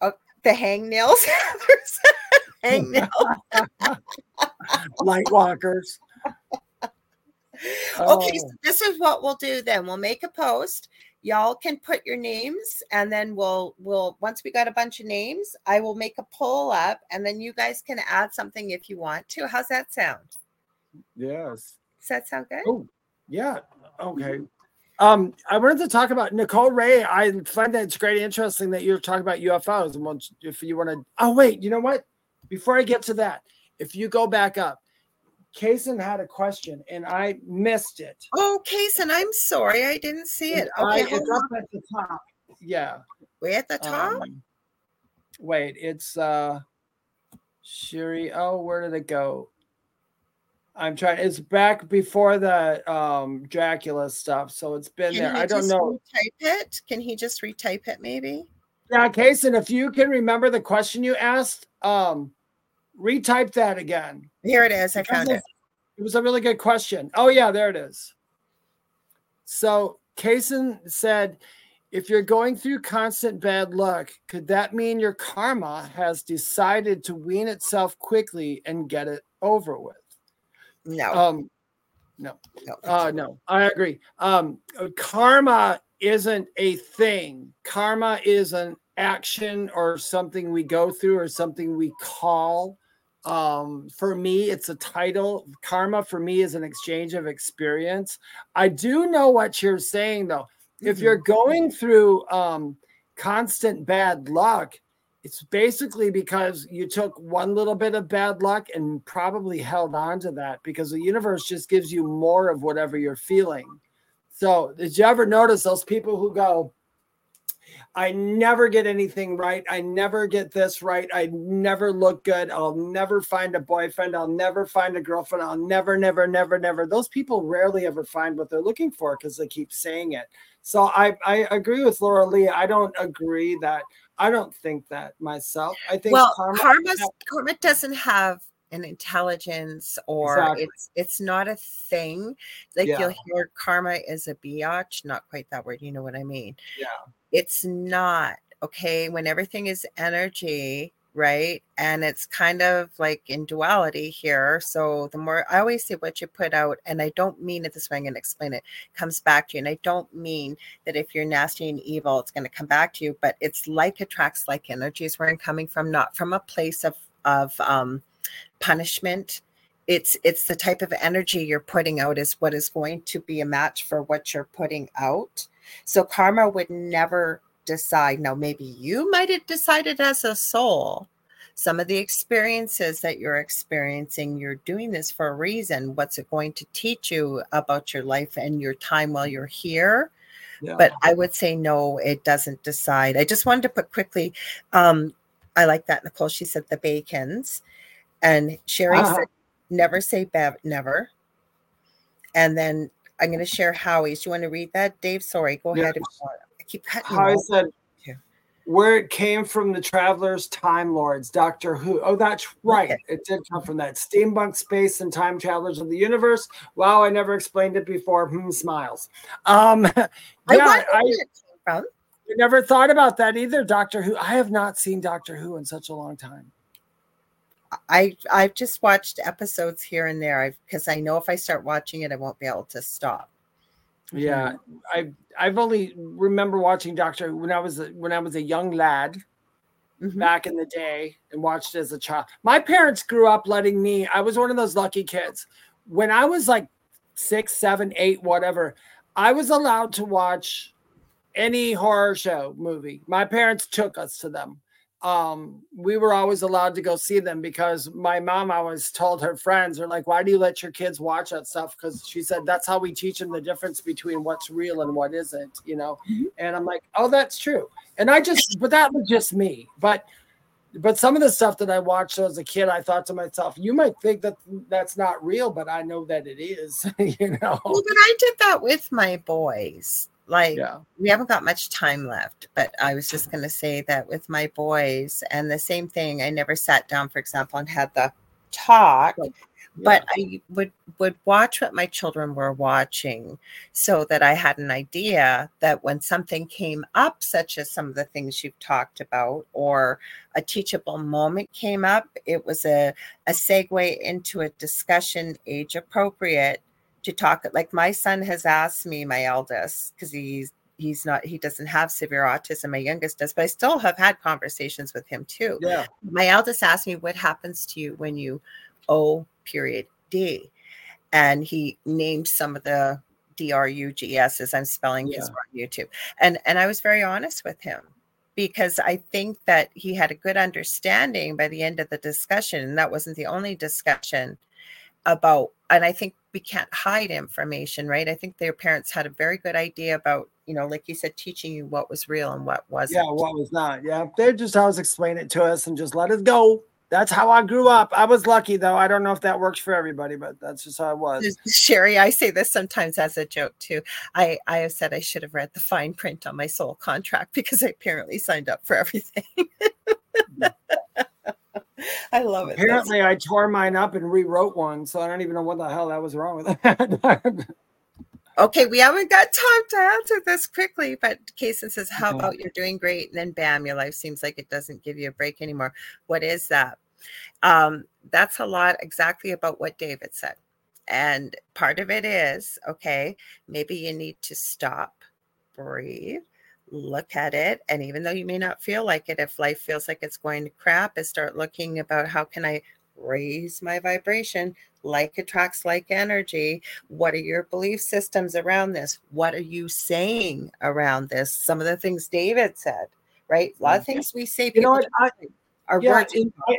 Oh, the hangnails. hangnail. Light walkers. Okay, so Oh. this is what we'll do then. We'll make a post. Y'all can put your names and then we'll we'll once we got a bunch of names, I will make a poll up and then you guys can add something if you want to. How's that sound? Yes. Does that sound good? Oh, yeah. Okay. Um, I wanted to talk about Nicole Ray. I find that it's great, interesting that you're talking about UFOs. And once, if you want to, oh wait, you know what? Before I get to that, if you go back up, Kaysen had a question and I missed it. Oh, Kason, I'm sorry. I didn't see it. I- Okay, hold it's up at the top. Yeah. way at the top. Um, wait, it's uh Shiri. Oh, where did it go? I'm trying. It's back before the um Dracula stuff, so it's been Can there. I don't know. Retype it. Can he just retype it? Maybe. Yeah, Kason, if you can remember the question you asked, um, retype that again. Here it is. I found it- it. Was a really good question. Oh, yeah, there it is. So Kaysen said, if you're going through constant bad luck, could that mean your karma has decided to wean itself quickly and get it over with? No. Um, no, no. uh, no, I agree. Um, karma isn't a thing. Karma is an action or something we go through or something we call. Um, for me, it's a title. Karma for me is an exchange of experience. I do know what you're saying though. If Mhm. you're going through um, constant bad luck, it's basically because you took one little bit of bad luck and probably held on to that because the universe just gives you more of whatever you're feeling. So, did you ever notice those people who go, I never get anything right. I never get this right. I never look good. I'll never find a boyfriend. I'll never find a girlfriend. I'll never, never, never, never. Those people rarely ever find what they're looking for because they keep saying it. So I, I agree with Lorilei. I don't agree that I don't think that myself. I think well, karma, karma's, karma doesn't have an intelligence or Exactly. it's it's not a thing. Like Yeah. you'll hear karma is a biatch, not quite that word, you know what I mean? Yeah. It's not okay when everything is energy, right? And it's kind of like in duality here. So the more I always say what you put out, and I don't mean it this way, I'm going to explain it, comes back to you. And I don't mean that if you're nasty and evil, it's going to come back to you, but it's like attracts like energies where I'm coming from, not from a place of of um punishment. It's it's the type of energy you're putting out is what is going to be a match for what you're putting out. So karma would never decide. Now, maybe you might have decided as a soul some of the experiences that you're experiencing, you're doing this for a reason. What's it going to teach you about your life and your time while you're here? Yeah. But I would say no, it doesn't decide. I just wanted to put quickly, um, I like that, Nicole. She said the bacons. And Sherry uh-huh. said, never say bev, never. And then I'm going to share Howie's. You want to read that, Dave? Sorry, go ahead keep cutting. How I said where it came from the travelers time lords doctor who. Oh that's right. Okay. it did come from that steampunk space and time travelers of the universe. Wow i never explained it before. Hmm, smiles. Um yeah i, I never thought about that either doctor who. I have not seen doctor who in such a long time. I i've just watched episodes here and there. Because i know if i start watching it i won't be able to stop yeah, I I've only remember watching Doctor when I was a, when I was a young lad mm-hmm. back in the day and watched as a child. My parents grew up letting me. I was one of those lucky kids. When I was like six, seven, eight, whatever, I was allowed to watch any horror show movie. My parents took us to them um, we were always allowed to go see them because my mom always told her friends, "Are like, why do you let your kids watch that stuff?" Because she said that's how we teach them the difference between what's real and what isn't, you know. Mm-hmm. And I'm like, oh, that's true. And I just, but that was just me. But, but some of the stuff that I watched as a kid, I thought to myself, you might think that that's not real, but I know that it is, you know. Well, but I did that with my boys like yeah. we haven't got much time left but i was just going to say that with my boys and the same thing i never sat down for example and had the talk yeah. but i would would watch what my children were watching so that i had an idea that when something came up such as some of the things you've talked about or a teachable moment came up it was a, a segue into a discussion age appropriate to talk like my son has asked me my eldest because he's he's not he doesn't have severe autism. My youngest does but i still have had conversations with him too. Yeah. My eldest asked me what happens to you when you o period d? And he named some of the d-r-u-g-s as i'm spelling yeah. on youtube. And and i was very honest with him because i think that he had a good understanding by the end of the discussion. And that wasn't the only discussion about and i think we can't hide information, right? I think their parents had a very good idea about, you know, like you said, teaching you what was real and what wasn't. Yeah, what was not. Yeah. They just always explain it to us and just let us go. That's how I grew up. I was lucky though. I don't know if that works for everybody, but that's just how it was. Sherry, I say this sometimes as a joke too. I, I have said I should have read the fine print on my soul contract because I apparently signed up for everything. Mm. I love it. Apparently, That's- I tore mine up and rewrote one, so I don't even know what the hell that was wrong with that. okay, we haven't got time to answer this quickly, but Kason says, How about you're doing great? And then bam, your life seems like it doesn't give you a break anymore. What is that? Um, that's a lot exactly about what David said. And part of it is okay, maybe you need to stop, breathe, look at it and even though you may not feel like it if life feels like it's going to crap is start looking about how can i raise my vibration like attracts like energy what are your belief systems around this what are you saying around this some of the things david said right a lot of things we say you know what I, are yeah, I,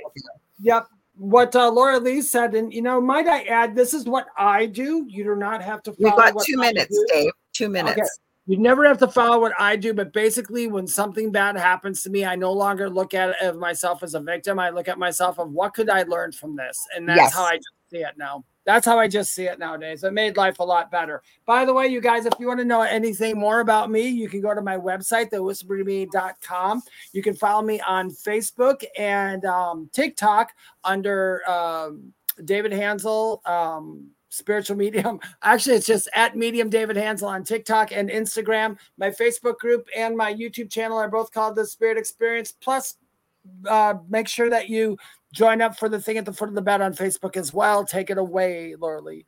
yep what uh, Lorilei said, and you know, might I add, this is what I do. You do not have to. We've got two minutes, Dave. Two minutes. Okay. You never have to follow what I do, but basically, when something bad happens to me, I no longer look at it of myself as a victim. I look at myself of what could I learn from this, and that's yes. how I just see it now. That's how I just see it nowadays. It made life a lot better. By the way, you guys, if you want to know anything more about me, you can go to my website, thewhisperme.com. You can follow me on Facebook and um, TikTok under um, David Hanzel. Um, spiritual medium. Actually, it's just at medium David Hanzel on TikTok and Instagram. My Facebook group and my YouTube channel are both called the Spirit Experience. Plus, uh, make sure that you join up for the thing at the foot of the bed on Facebook as well. Take it away, Lorilei.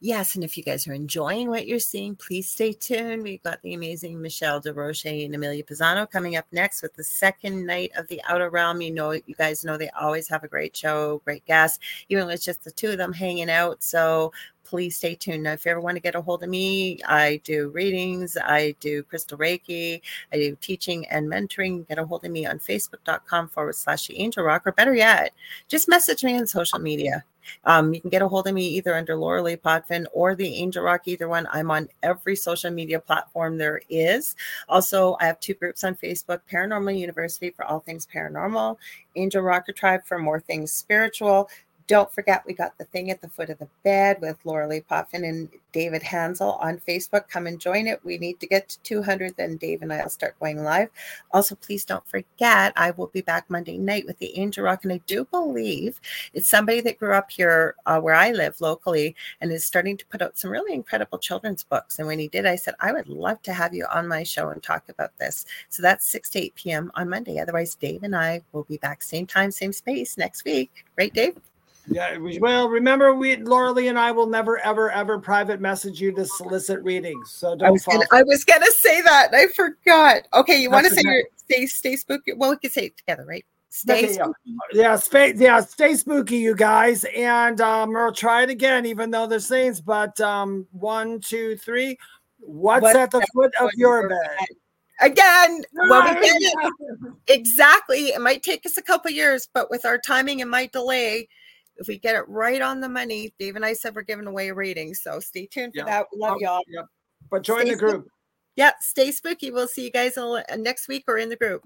Yes, and if you guys are enjoying what you're seeing, please stay tuned. We've got the amazing Michelle DeRoche and Amelia Pisano coming up next with the second night of the Outer Realm. You know, you guys know they always have a great show, great guests, even with just the two of them hanging out. So please stay tuned. Now, if you ever want to get a hold of me, I do readings, I do crystal Reiki, I do teaching and mentoring. Get a hold of me on facebook.com forward slash the angel rock, or better yet, just message me on social media. Um, you can get a hold of me either under Lorilei Potvin or the Angel Rock, either one. I'm on every social media platform there is. Also, I have two groups on Facebook Paranormal University for all things paranormal, Angel Rocker Tribe for more things spiritual, don't forget, we got the thing at the foot of the bed with Lorilei Potvin and David Hanzel on Facebook. Come and join it. We need to get to 200, then Dave and I will start going live. Also, please don't forget, I will be back Monday night with the Angel Rock. And I do believe it's somebody that grew up here uh, where I live locally and is starting to put out some really incredible children's books. And when he did, I said, I would love to have you on my show and talk about this. So that's 6 to 8 p.m. on Monday. Otherwise, Dave and I will be back same time, same space next week. Right, Dave? Yeah, well, remember, we Lorilei and I will never, ever, ever private message you to solicit readings. So don't. I was, gonna, I was gonna, say that. I forgot. Okay, you want to say your stay stay spooky? Well, we can say it together, right? Stay okay, spooky. Yeah, yeah, stay, yeah, stay spooky, you guys. And um, we'll try it again, even though they're saints. But um, one, two, three. What's, What's at the foot of your bed? bed? Again, well, we it exactly. It might take us a couple years, but with our timing and my delay, if we get it right on the money, Dave and I said we're giving away a rating. So stay tuned for yep. that. We love y'all. Yep. But join stay the group. Yeah, stay spooky. We'll see you guys uh, next week or in the group.